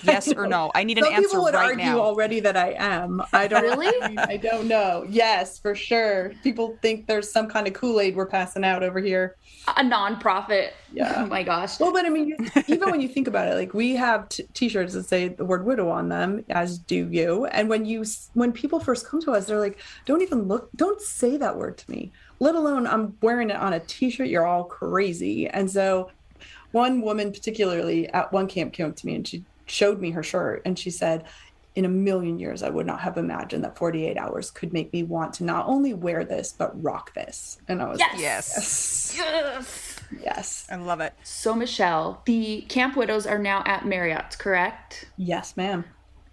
Yes or no? I need an Some answer people would right argue now. already that I am. I don't Really? I don't know. Yes, for sure. People think there's some kind of Kool Aid we're passing out over here. A nonprofit. Yeah. Oh my gosh. Well, but I mean, you- even when you think about it, like we have t- T-shirts that say the word "widow" on them, as do you. And when you, when people first come to us, they're like, "Don't even look, don't say that word to me." Let alone I'm wearing it on a T-shirt. You're all crazy. And so, one woman particularly at one camp came up to me and she showed me her shirt and she said. In a million years, I would not have imagined that 48 hours could make me want to not only wear this, but rock this. And I was Yes. like, Yes. Yes. yes, I love it. So Michele, the Camp Widows are now at Marriott's, correct? yes, ma'am.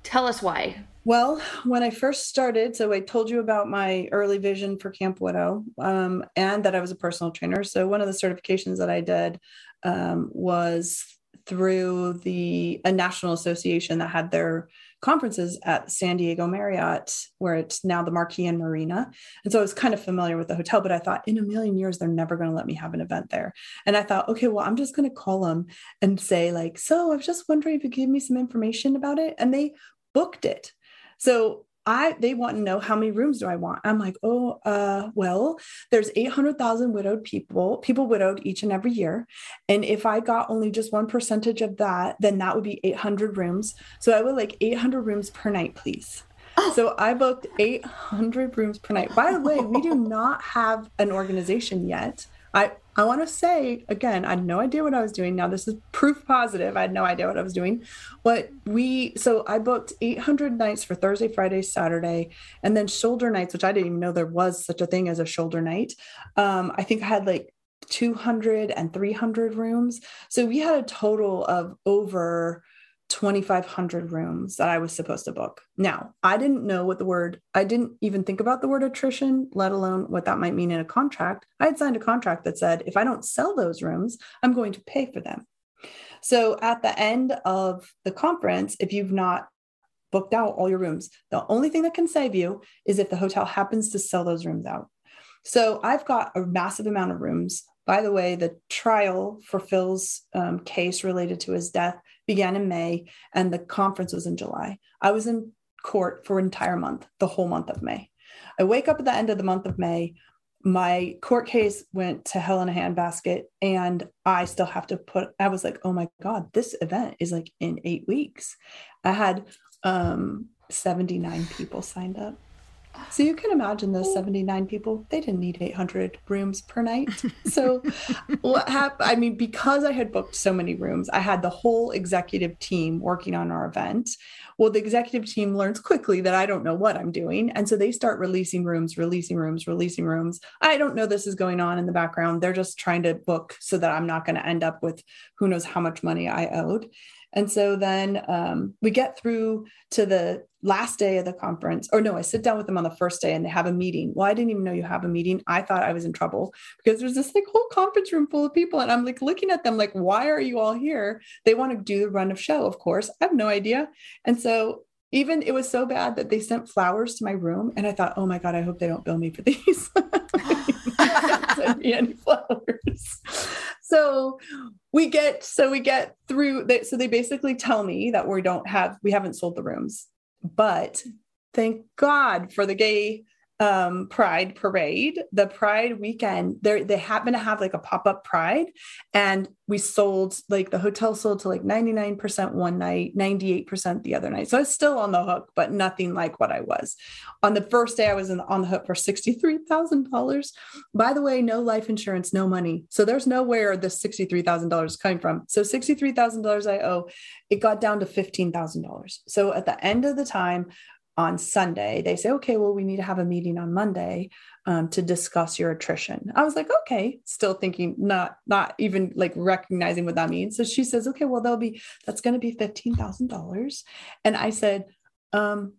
Tell us why. Well, when I first started, so I told you about my early vision for Camp Widow um, and that I was a personal trainer. So one of the certifications that I did um, was through the a national association that had their conferences at San Diego Marriott, where it's now the Marquis and Marina. And so I was kind of familiar with the hotel, but I thought in a million years, they're never going to let me have an event there. And I thought, okay, well, I'm just going to call them and say, like, so I was just wondering if you give me some information about it. And they booked it. So I they want to know how many rooms do I want? I'm like, oh, uh, well, there's 800,000 widowed people, people widowed each and every year. And if I got only just one percentage of that, then that would be 800 rooms. So I would like 800 rooms per night, please. So I booked 800 rooms per night. By the way, we do not have an organization yet. I, I want to say again, I had no idea what I was doing. Now this is proof positive. I had no idea what I was doing. But we so I booked 800 nights for Thursday, Friday, Saturday, and then shoulder nights, which I didn't even know there was such a thing as a shoulder night. Um, I think I had like 200 and 300 rooms. So we had a total of over 2,500 rooms that I was supposed to book. Now, I didn't know what the word, I didn't even think about the word attrition, let alone what that might mean in a contract. I had signed a contract that said, if I don't sell those rooms, I'm going to pay for them. So at the end of the conference, if you've not booked out all your rooms, the only thing that can save you is if the hotel happens to sell those rooms out. So I've got a massive amount of rooms. By the way, the trial for Phil's um, case related to his death began in May, and the conference was in July. I was in court for an entire month, the whole month of May. I wake up at the end of the month of May. My court case went to hell in a handbasket, and I still have to put. I was like, "Oh my god, this event is like in eight weeks." I had um, seventy nine people signed up. So you can imagine those 79 people, they didn't need 800 rooms per night. So what happened? I mean, because I had booked so many rooms, I had the whole executive team working on our event. Well, the executive team learns quickly that I don't know what I'm doing. And so they start releasing rooms, releasing rooms, releasing rooms. I don't know this is going on in the background. They're just trying to book so that I'm not going to end up with who knows how much money I owed. And so then um, we get through to the last day of the conference, or no, I sit down with them on the first day and they have a meeting. Well, I didn't even know you have a meeting. I thought I was in trouble because there's this like whole conference room full of people. And I'm like looking at them like, why are you all here? They want to do the run of show, of course. I have no idea. And so even it was so bad that they sent flowers to my room. And I thought, oh my God, I hope they don't bill me for these. send me any flowers. So we get so we get through that. So they basically tell me that we don't have we haven't sold the rooms, but thank God for the gay um pride parade the pride weekend they they happen to have like a pop-up pride and we sold like the hotel sold to like 99% one night 98% the other night. So i was still on the hook but nothing like what i was. On the first day i was in, on the hook for $63000 by the way no life insurance no money. So there's nowhere the $63000 is coming from. So $63000 i owe it got down to $15000 so at the end of the time on Sunday, they say, okay, well, we need to have a meeting on Monday um, to discuss your attrition. I was like, okay, still thinking, not not even like recognizing what that means. So she says, okay, well, there'll be that's going to be fifteen thousand dollars, and I said, um,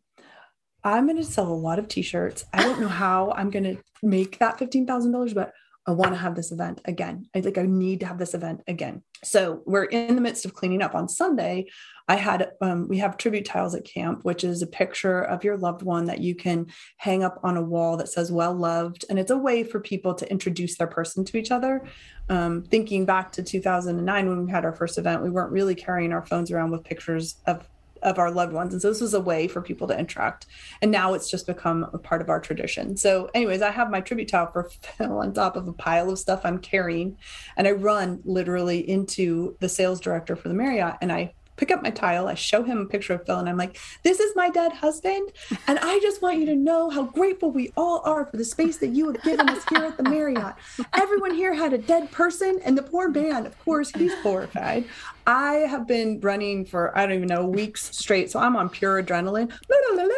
I'm going to sell a lot of t-shirts. I don't know how I'm going to make that fifteen thousand dollars, but I want to have this event again. I like I need to have this event again. So we're in the midst of cleaning up. On Sunday, I had um, we have tribute tiles at camp, which is a picture of your loved one that you can hang up on a wall that says "well loved," and it's a way for people to introduce their person to each other. Um, thinking back to 2009 when we had our first event, we weren't really carrying our phones around with pictures of of our loved ones. And so this was a way for people to interact. And now it's just become a part of our tradition. So, anyways, I have my tribute towel for Phil on top of a pile of stuff I'm carrying. And I run literally into the sales director for the Marriott and I pick up my tile. I show him a picture of Phil, and I'm like, "This is my dead husband, and I just want you to know how grateful we all are for the space that you have given us here at the Marriott. Everyone here had a dead person, and the poor man, of course, he's horrified. I have been running for I don't even know weeks straight, so I'm on pure adrenaline, la, la, la,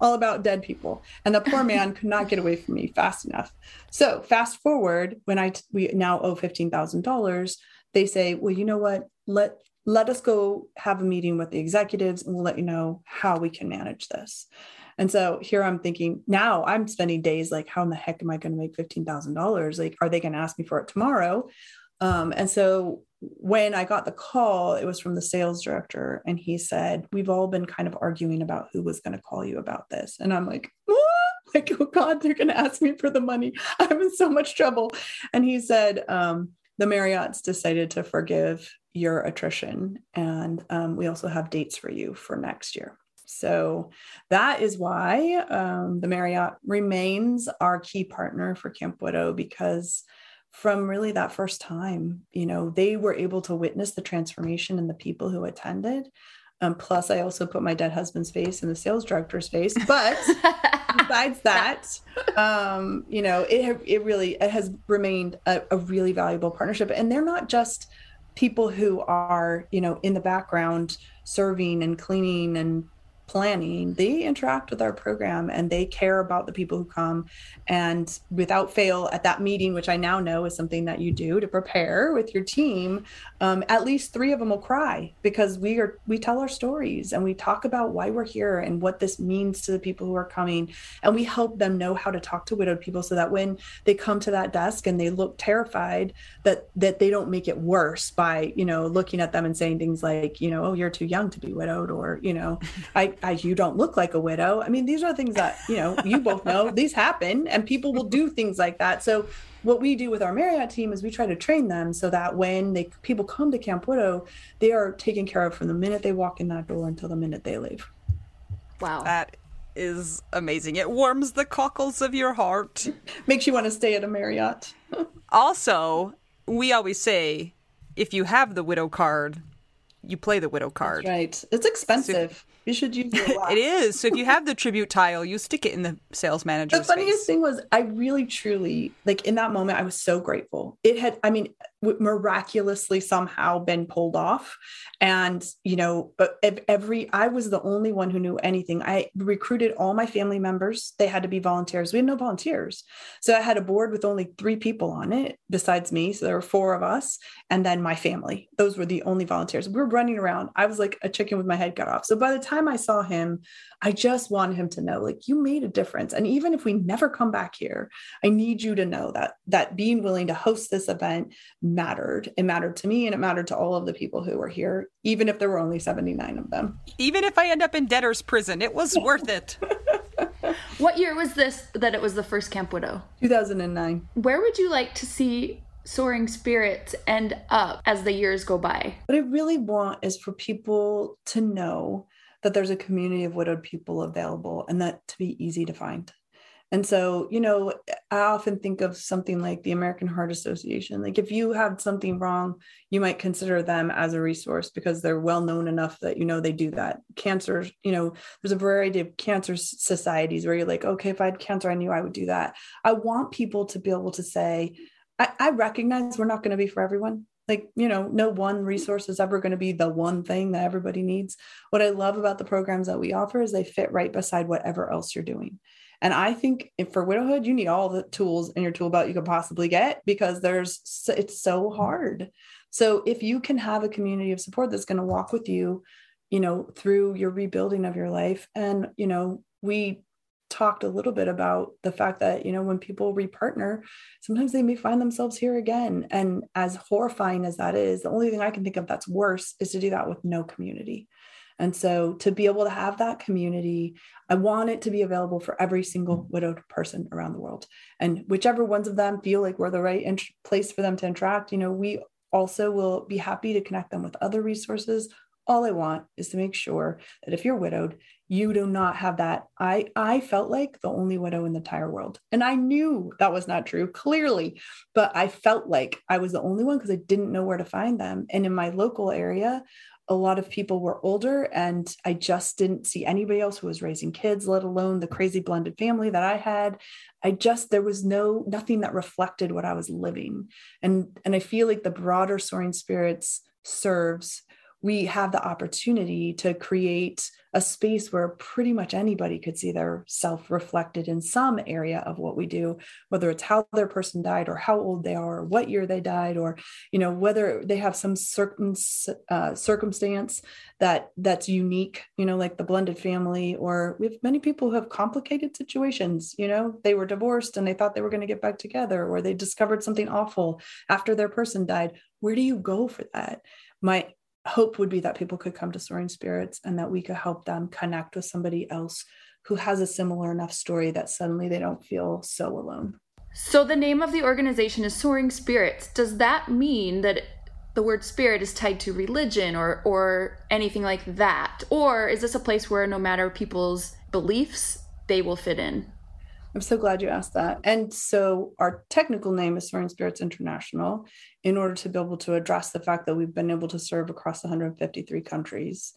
all about dead people, and the poor man could not get away from me fast enough. So fast forward when I t- we now owe fifteen thousand dollars. They say, well, you know what? Let let us go have a meeting with the executives and we'll let you know how we can manage this. And so here I'm thinking now I'm spending days like, how in the heck am I going to make $15,000? Like, are they going to ask me for it tomorrow? Um, and so when I got the call, it was from the sales director, and he said, We've all been kind of arguing about who was going to call you about this. And I'm like, what? Like, oh God, they're going to ask me for the money. I'm in so much trouble. And he said, um, the Marriott's decided to forgive your attrition. And um, we also have dates for you for next year. So that is why um, the Marriott remains our key partner for Camp Widow because from really that first time, you know, they were able to witness the transformation in the people who attended. Um, plus, I also put my dead husband's face in the sales director's face. But besides that, um, you know, it it really it has remained a, a really valuable partnership. And they're not just people who are you know in the background serving and cleaning and planning, they interact with our program and they care about the people who come. And without fail, at that meeting, which I now know is something that you do to prepare with your team, um, at least three of them will cry because we are we tell our stories and we talk about why we're here and what this means to the people who are coming, and we help them know how to talk to widowed people so that when they come to that desk and they look terrified, that that they don't make it worse by you know looking at them and saying things like you know oh you're too young to be widowed or you know I I, you don't look like a widow. I mean, these are things that, you know, you both know these happen and people will do things like that. So what we do with our Marriott team is we try to train them so that when they people come to Camp Widow, they are taken care of from the minute they walk in that door until the minute they leave. Wow. That is amazing. It warms the cockles of your heart. Makes you want to stay at a Marriott. also, we always say if you have the widow card, you play the widow card. That's right. It's expensive. You should use it. it is. So if you have the tribute tile, you stick it in the sales manager. The funniest face. thing was, I really, truly, like in that moment, I was so grateful. It had, I mean, miraculously somehow been pulled off, and you know, every, I was the only one who knew anything. I recruited all my family members. They had to be volunteers. We had no volunteers, so I had a board with only three people on it besides me. So there were four of us, and then my family. Those were the only volunteers. We were running around. I was like a chicken with my head cut off. So by the time I saw him, I just wanted him to know like you made a difference. And even if we never come back here, I need you to know that that being willing to host this event mattered. It mattered to me and it mattered to all of the people who were here, even if there were only 79 of them. Even if I end up in debtor's prison, it was worth it. what year was this that it was the first Camp Widow? 2009. Where would you like to see soaring spirits end up as the years go by? What I really want is for people to know that there's a community of widowed people available and that to be easy to find. And so, you know, I often think of something like the American Heart Association. Like, if you have something wrong, you might consider them as a resource because they're well known enough that you know they do that. Cancer, you know, there's a variety of cancer societies where you're like, okay, if I had cancer, I knew I would do that. I want people to be able to say, I, I recognize we're not going to be for everyone like you know no one resource is ever going to be the one thing that everybody needs what i love about the programs that we offer is they fit right beside whatever else you're doing and i think for widowhood you need all the tools in your tool belt you could possibly get because there's it's so hard so if you can have a community of support that's going to walk with you you know through your rebuilding of your life and you know we talked a little bit about the fact that, you know, when people repartner, sometimes they may find themselves here again. And as horrifying as that is, the only thing I can think of that's worse is to do that with no community. And so to be able to have that community, I want it to be available for every single widowed person around the world. And whichever ones of them feel like we're the right int- place for them to interact, you know, we also will be happy to connect them with other resources. All I want is to make sure that if you're widowed, you do not have that. I I felt like the only widow in the entire world. And I knew that was not true, clearly, but I felt like I was the only one because I didn't know where to find them. And in my local area, a lot of people were older and I just didn't see anybody else who was raising kids, let alone the crazy blended family that I had. I just there was no nothing that reflected what I was living. And and I feel like the broader soaring spirits serves we have the opportunity to create a space where pretty much anybody could see their self reflected in some area of what we do whether it's how their person died or how old they are or what year they died or you know whether they have some certain uh, circumstance that that's unique you know like the blended family or we have many people who have complicated situations you know they were divorced and they thought they were going to get back together or they discovered something awful after their person died. Where do you go for that? My hope would be that people could come to soaring spirits and that we could help them connect with somebody else who has a similar enough story that suddenly they don't feel so alone. So the name of the organization is Soaring Spirits. Does that mean that the word spirit is tied to religion or or anything like that? Or is this a place where no matter people's beliefs, they will fit in? I'm so glad you asked that. And so our technical name is Soaring Spirits International in order to be able to address the fact that we've been able to serve across 153 countries.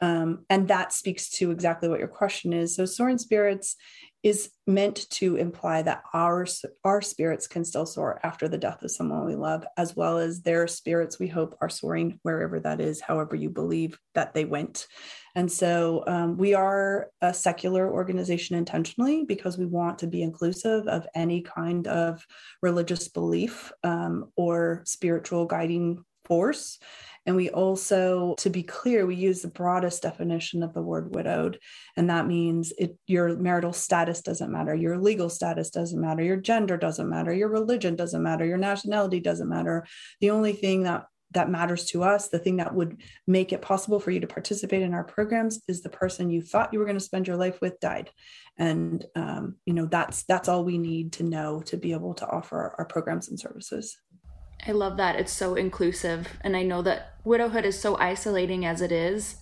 Um, and that speaks to exactly what your question is. So Soaring Spirits is meant to imply that our our spirits can still soar after the death of someone we love as well as their spirits we hope are soaring wherever that is however you believe that they went. And so um, we are a secular organization intentionally because we want to be inclusive of any kind of religious belief um, or spiritual guiding force and we also, to be clear, we use the broadest definition of the word widowed. And that means it, your marital status doesn't matter, your legal status doesn't matter, your gender doesn't matter, your religion doesn't matter, your nationality doesn't matter. The only thing that that matters to us, the thing that would make it possible for you to participate in our programs is the person you thought you were going to spend your life with died. And um, you know, that's that's all we need to know to be able to offer our programs and services. I love that. It's so inclusive. And I know that widowhood is so isolating as it is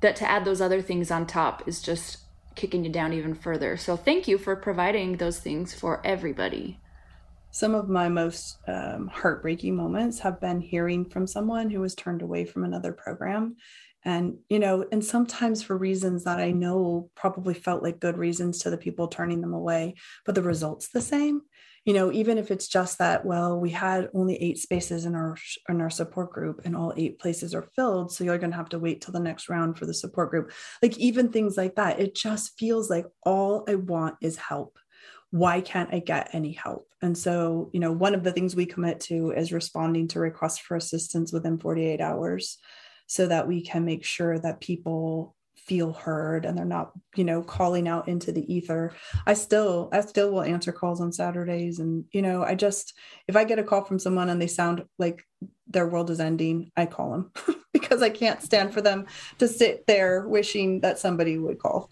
that to add those other things on top is just kicking you down even further. So thank you for providing those things for everybody. Some of my most um, heartbreaking moments have been hearing from someone who was turned away from another program. And, you know, and sometimes for reasons that I know probably felt like good reasons to the people turning them away, but the result's the same you know even if it's just that well we had only eight spaces in our in our support group and all eight places are filled so you're going to have to wait till the next round for the support group. Like even things like that it just feels like all i want is help. Why can't i get any help? And so you know one of the things we commit to is responding to requests for assistance within 48 hours so that we can make sure that people feel heard and they're not you know calling out into the ether i still i still will answer calls on saturdays. And you know i just if i get a call from someone and they sound like their world is ending i call them because i can't stand for them to sit there wishing that somebody would call.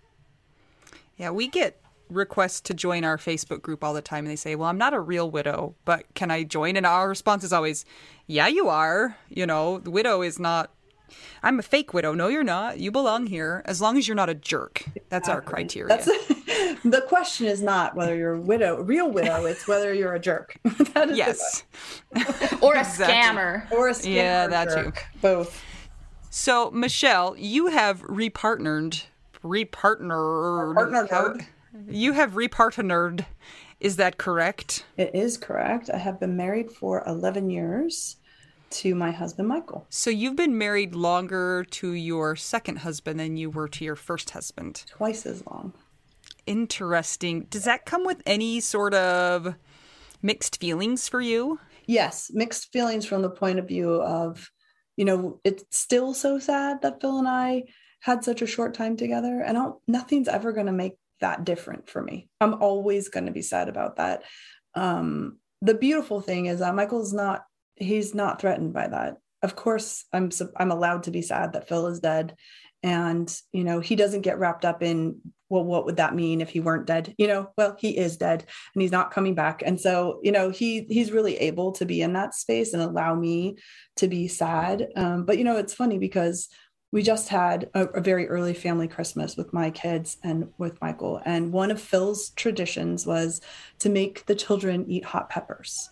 Yeah we get requests to join our facebook group all the time and they say well i'm not a real widow but can i join? And our response is always yeah you are. You know the widow is not I'm a fake widow. No, you're not. You belong here as long as you're not a jerk. That's exactly. our criteria. That's, the question is not whether you're a widow, real widow. It's whether you're a jerk. yes, or a scammer, or a scammer. Yeah, that jerk. too. Both. So, Michele, you have repartnered, repartnered. Partnered. You have repartnered. Is that correct? It is correct. I have been married for 11 years to my husband, Michael. So you've been married longer to your second husband than you were to your first husband? Twice as long. Interesting. Does that come with any sort of mixed feelings for you? Yes, mixed feelings from the point of view of, you know, it's still so sad that Phil and I had such a short time together and I'll, nothing's ever going to make that different for me. I'm always going to be sad about that. Um, the beautiful thing is that Michael's not he's not threatened by that. Of course, I'm I'm allowed to be sad that Phil is dead, and you know he doesn't get wrapped up in well, what would that mean if he weren't dead? You know, well, he is dead and he's not coming back, and so you know he he's really able to be in that space and allow me to be sad. Um, but you know, it's funny because we just had a, a, very early family Christmas with my kids and with Michael. And one of Phil's traditions was to make the children eat hot peppers.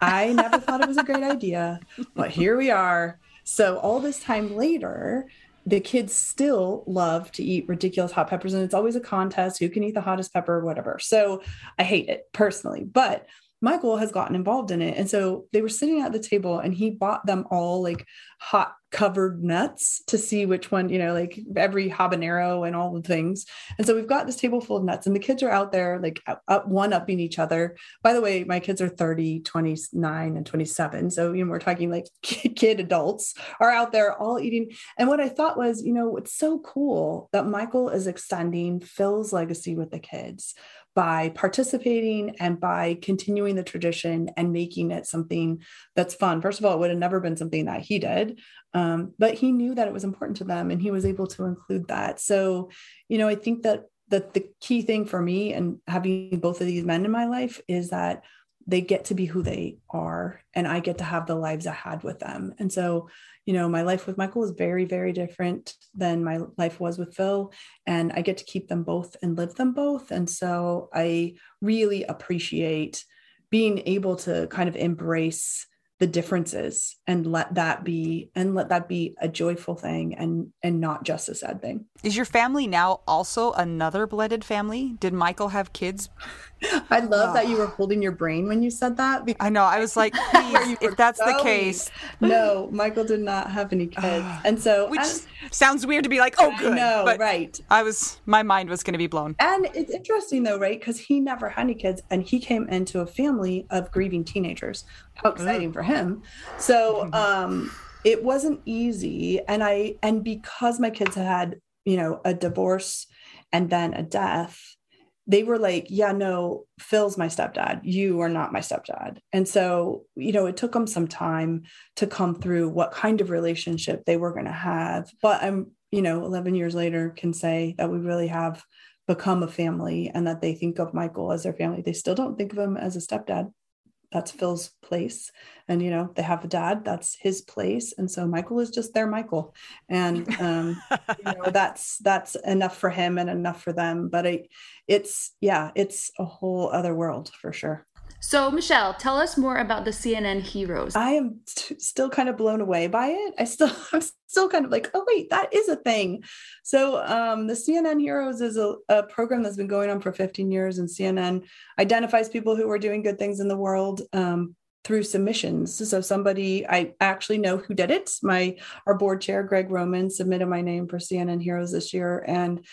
I never thought it was a great idea, but here we are. So, all this time later, the kids still love to eat ridiculous hot peppers, and it's always a contest who can eat the hottest pepper, or whatever. So, I hate it personally. But Michael has gotten involved in it. And so they were sitting at the table and he bought them all like hot covered nuts to see which one, you know, like every habanero and all the things. And so we've got this table full of nuts and the kids are out there like up, one upping each other. By the way, my kids are 30, 29 and 27. So, you know, we're talking like kid adults are out there all eating. And what I thought was, you know, it's so cool that Michael is extending Phil's legacy with the kids by participating and by continuing the tradition and making it something that's fun. First of all, it would have never been something that he did, um, but he knew that it was important to them and he was able to include that. So, you know, I think that that the key thing for me and having both of these men in my life is that they get to be who they are and i get to have the lives i had with them. And so you know my life with michael was very very different than my life was with phil and i get to keep them both and live them both. And so i really appreciate being able to kind of embrace the differences and let that be and let that be a joyful thing and and not just a sad thing. Is your family now also another blended family? Did michael have kids i love oh. that you were ah. holding your brain when you said that i know i was like if that's going. the case. No michael did not have any ah, kids. And so which as, sounds weird to be like oh good no right. I was my mind was going to be blown. And it's interesting though right because he never had any kids and he came into a family of grieving teenagers. How exciting for him. So mm-hmm. um, it wasn't easy, and I and because my kids had you know a divorce and then a death, they were like, yeah, no, Phil's my stepdad. You are not my stepdad. And so, you know, it took them some time to come through what kind of relationship they were going to have. But I'm, you know, 11 years later can say that we really have become a family and that they think of Michael as their family. They still don't think of him as a stepdad that's Phil's place. And, you know, they have a dad, that's his place. And so Michael is just their Michael. And, um, you know, that's, that's enough for him and enough for them. But it, it's, yeah, it's a whole other world for sure. So, Michele, tell us more about the CNN heroes. I am t- still kind of blown away by it. I still, I'm still kind of like, oh wait, that is a thing. So, um, the CNN heroes is a, a program that's been going on for 15 years, and CNN identifies people who are doing good things in the world. Um, through submissions. So somebody I actually know who did it. My our board chair Greg Roman submitted my name for CNN Heroes this year and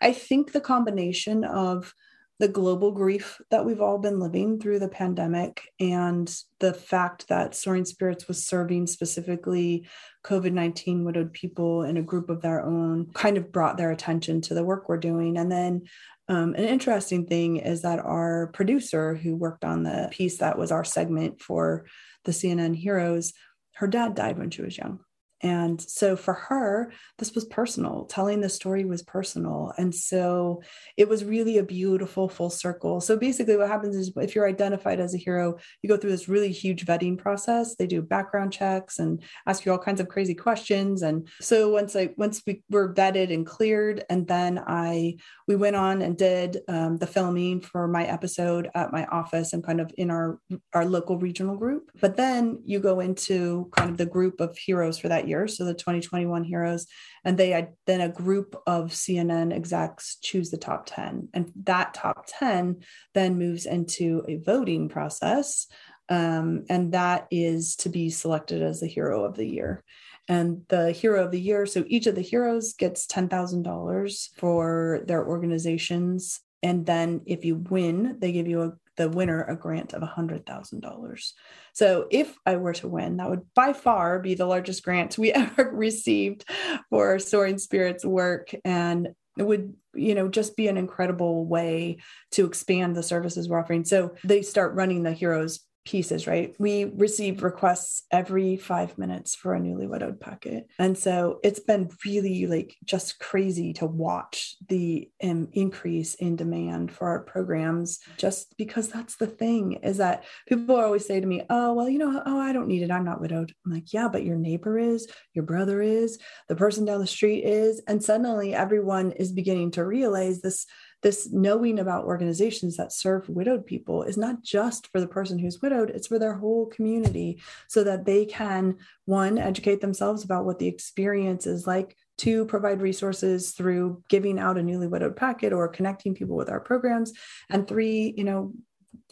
I think the combination of the global grief that we've all been living through the pandemic and the fact that Soaring Spirits was serving specifically COVID 19 widowed people in a group of their own kind of brought their attention to the work we're doing. And then um, an interesting thing is that our producer who worked on the piece that was our segment for the CNN Heroes, her dad died when she was young. And so for her, this was personal. Telling the story was personal. And so it was really a beautiful full circle. So basically, what happens is if you're identified as a hero, you go through this really huge vetting process. They do background checks and ask you all kinds of crazy questions. And so once I once we were vetted and cleared, and then I we went on and did um, the filming for my episode at my office and kind of in our our local regional group. But then you go into kind of the group of heroes for that year, so the 2021 heroes, and they then a group of CNN execs choose the top 10, and that top 10 then moves into a voting process, um, and that is to be selected as the hero of the year. And the hero of the year, so each of the heroes gets $10,000 for their organizations. And then if you win, they give you a the winner a grant of $100,000. So if I were to win, that would by far be the largest grant we ever received for Soaring Spirits work. And it would you know just be an incredible way to expand the services we're offering so they start running the heroes pieces, right? We receive requests every five minutes for a newly widowed packet. And so it's been really like just crazy to watch the um, increase in demand for our programs, just because that's the thing is that people always say to me, oh, well, you know, oh, I don't need it. I'm not widowed. I'm like, yeah, but your neighbor is, your brother is, the person down the street is. And suddenly everyone is beginning to realize this this knowing about organizations that serve widowed people is not just for the person who's widowed, it's for their whole community so that they can, one, educate themselves about what the experience is like to provide resources through giving out a newly widowed packet or connecting people with our programs and three you know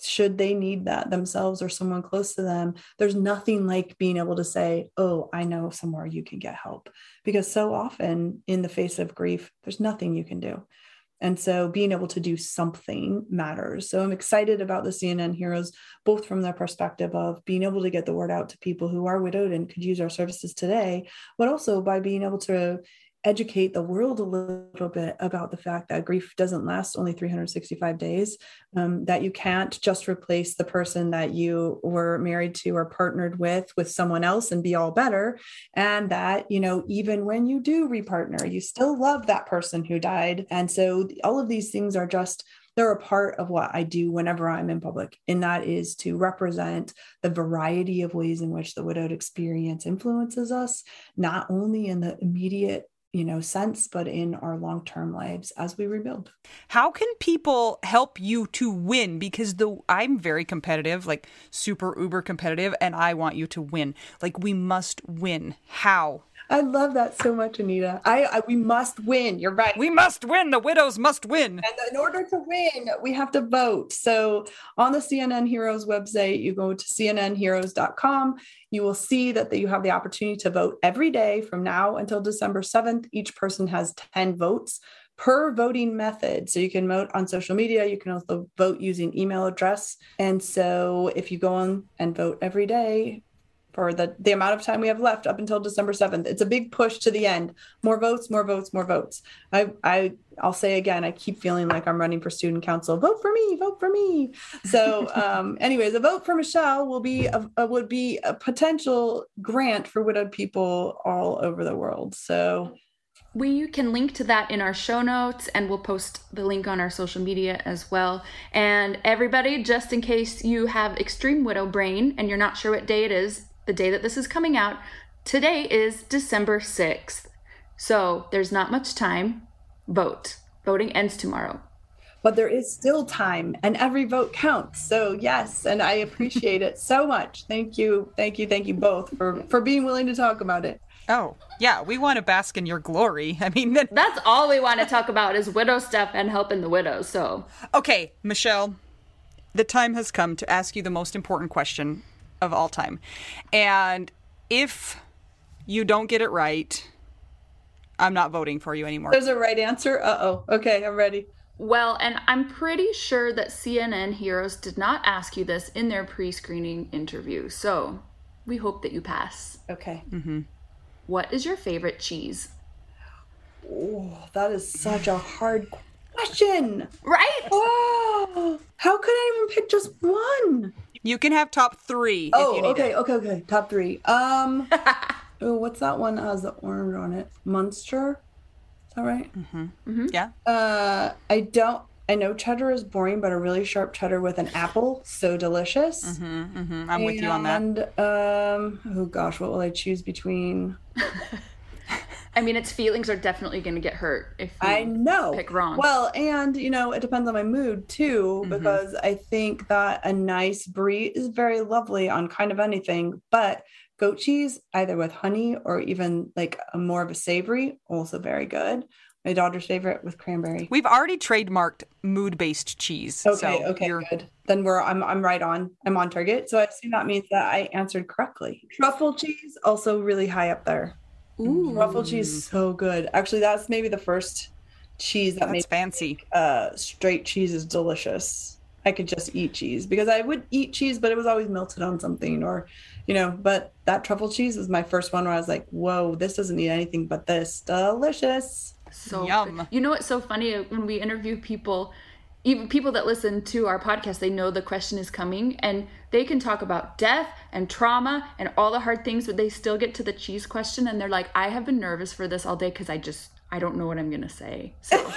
should they need that themselves or someone close to them there's nothing like being able to say oh i know somewhere you can get help. Because so often in the face of grief there's nothing you can do and so being able to do something matters. So I'm excited about the CNN Heroes, both from their perspective of being able to get the word out to people who are widowed and could use our services today, but also by being able to educate the world a little bit about the fact that grief doesn't last only 365 days, um, that you can't just replace the person that you were married to or partnered with with someone else and be all better. And that, you know, even when you do repartner, you still love that person who died. And so all of these things are just they're a part of what I do whenever I'm in public, and that is to represent the variety of ways in which the widowed experience influences us, not only in the immediate you know sense but in our long-term lives as we rebuild. How can people help you to win? Because the i'm very competitive like super uber competitive and i want you to win. Like we must win. How I love that so much, Anita. I, I, we must win. You're right. We must win. The widows must win. And in order to win, we have to vote. So on the CNN Heroes website, you go to cnnheroes.com. You will see that you have the opportunity to vote every day from now until December 7th. Each person has 10 votes per voting method. So you can vote on social media. You can also vote using email address. And so if you go on and vote every day, for the, the amount of time we have left up until December 7th. It's a big push to the end. More votes, more votes, more votes. I, I I'll say again, I keep feeling like I'm running for student council. Vote for me, vote for me. So, um, anyways, a vote for Michele will be a, a, would be a potential grant for widowed people all over the world. So, we can link to that in our show notes and we'll post the link on our social media as well. And everybody, just in case you have extreme widow brain and you're not sure what day it is, the day that this is coming out, today is December 6th. So there's not much time. Vote. Voting ends tomorrow. But there is still time and every vote counts. So yes, and I appreciate it so much. Thank you. Thank you. Thank you both for for being willing to talk about it. Oh, yeah, we want to bask in your glory. I mean, that... that's all we want to talk about is widow stuff and helping the widows. So, okay, Michele, the time has come to ask you the most important question of all time. And if you don't get it right, I'm not voting for you anymore. There's a right answer. Uh oh. Okay, I'm ready. Well, and I'm pretty sure that CNN Heroes did not ask you this in their pre screening interview. So we hope that you pass. Okay. Mm-hmm. What is your favorite cheese? Oh, that is such a hard question. Right? Oh, how could I even pick just one? You can have top three. Oh, okay, it. okay, okay. Top three. Um, oh, what's that one that has the orange on it? Munster. Is that right? Mm-hmm. Mm-hmm. Yeah. Uh, I don't. I know cheddar is boring, but a really sharp cheddar with an apple, so delicious. Mm-hmm, mm-hmm. I'm and, with you on that. And um, oh gosh, what will I choose between? I mean, its feelings are definitely going to get hurt if I know pick wrong. Well, and you know, it depends on my mood too, mm-hmm. because I think that a nice brie is very lovely on kind of anything, but goat cheese, either with honey or even like a more of a savory, also very good. My daughter's favorite with cranberry. We've already trademarked mood-based cheese. Okay, so okay, good. Then we're I'm I'm right on. I'm on target. So I assume that means that I answered correctly. Truffle cheese also really high up there. Ooh. Truffle cheese so good. Actually, that's maybe the first cheese that that's makes fancy. Uh, straight cheese is delicious. I could just eat cheese because I would eat cheese, but it was always melted on something or, you know. But that truffle cheese was my first one where I was like, "Whoa, this doesn't need anything but this. Delicious." So Yum. You know what's so funny when we interview people, even people that listen to our podcast, they know the question is coming and they can talk about death and trauma and all the hard things, but they still get to the cheese question and they're like, I have been nervous for this all day because I just I don't know what I'm gonna say. So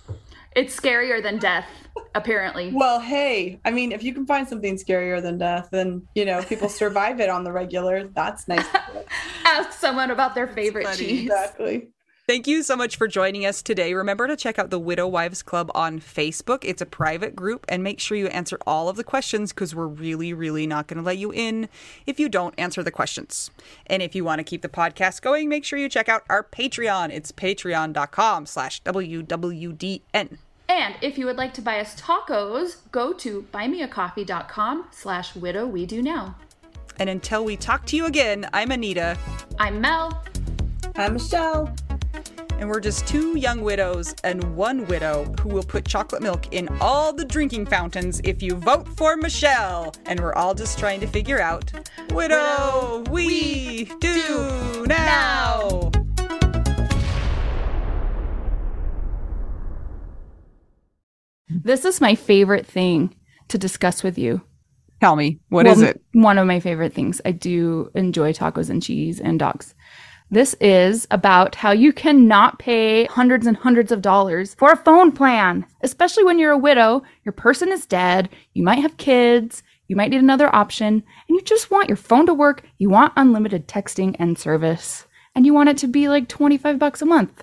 it's scarier than death, apparently. Well, hey, I mean, if you can find something scarier than death, then you know people survive it on the regular. That's nice. Ask someone about their favorite cheese. exactly. Thank you so much for joining us today. Remember to check out the Widow Wives Club on Facebook. It's a private group, and make sure you answer all of the questions because we're really, really not going to let you in if you don't answer the questions. And if you want to keep the podcast going, make sure you check out our Patreon. It's patreon.com slash WWDN. And if you would like to buy us tacos, go to buymeacoffee.com slash widow we do now. And until we talk to you again, I'm Anita, I'm Mel. I'm Michele. And we're just two young widows and one widow who will put chocolate milk in all the drinking fountains if you vote for Michele. And we're all just trying to figure out widow, we, do, now. This is my favorite thing to discuss with you. Tell me, what Well, is it? One of my favorite things. I do enjoy tacos and cheese and dogs. This is about how you cannot pay hundreds and hundreds of dollars for a phone plan, especially when you're a widow, your person is dead, you might have kids, you might need another option, and you just want your phone to work, you want unlimited texting and service, and you want it to be like 25 bucks a month.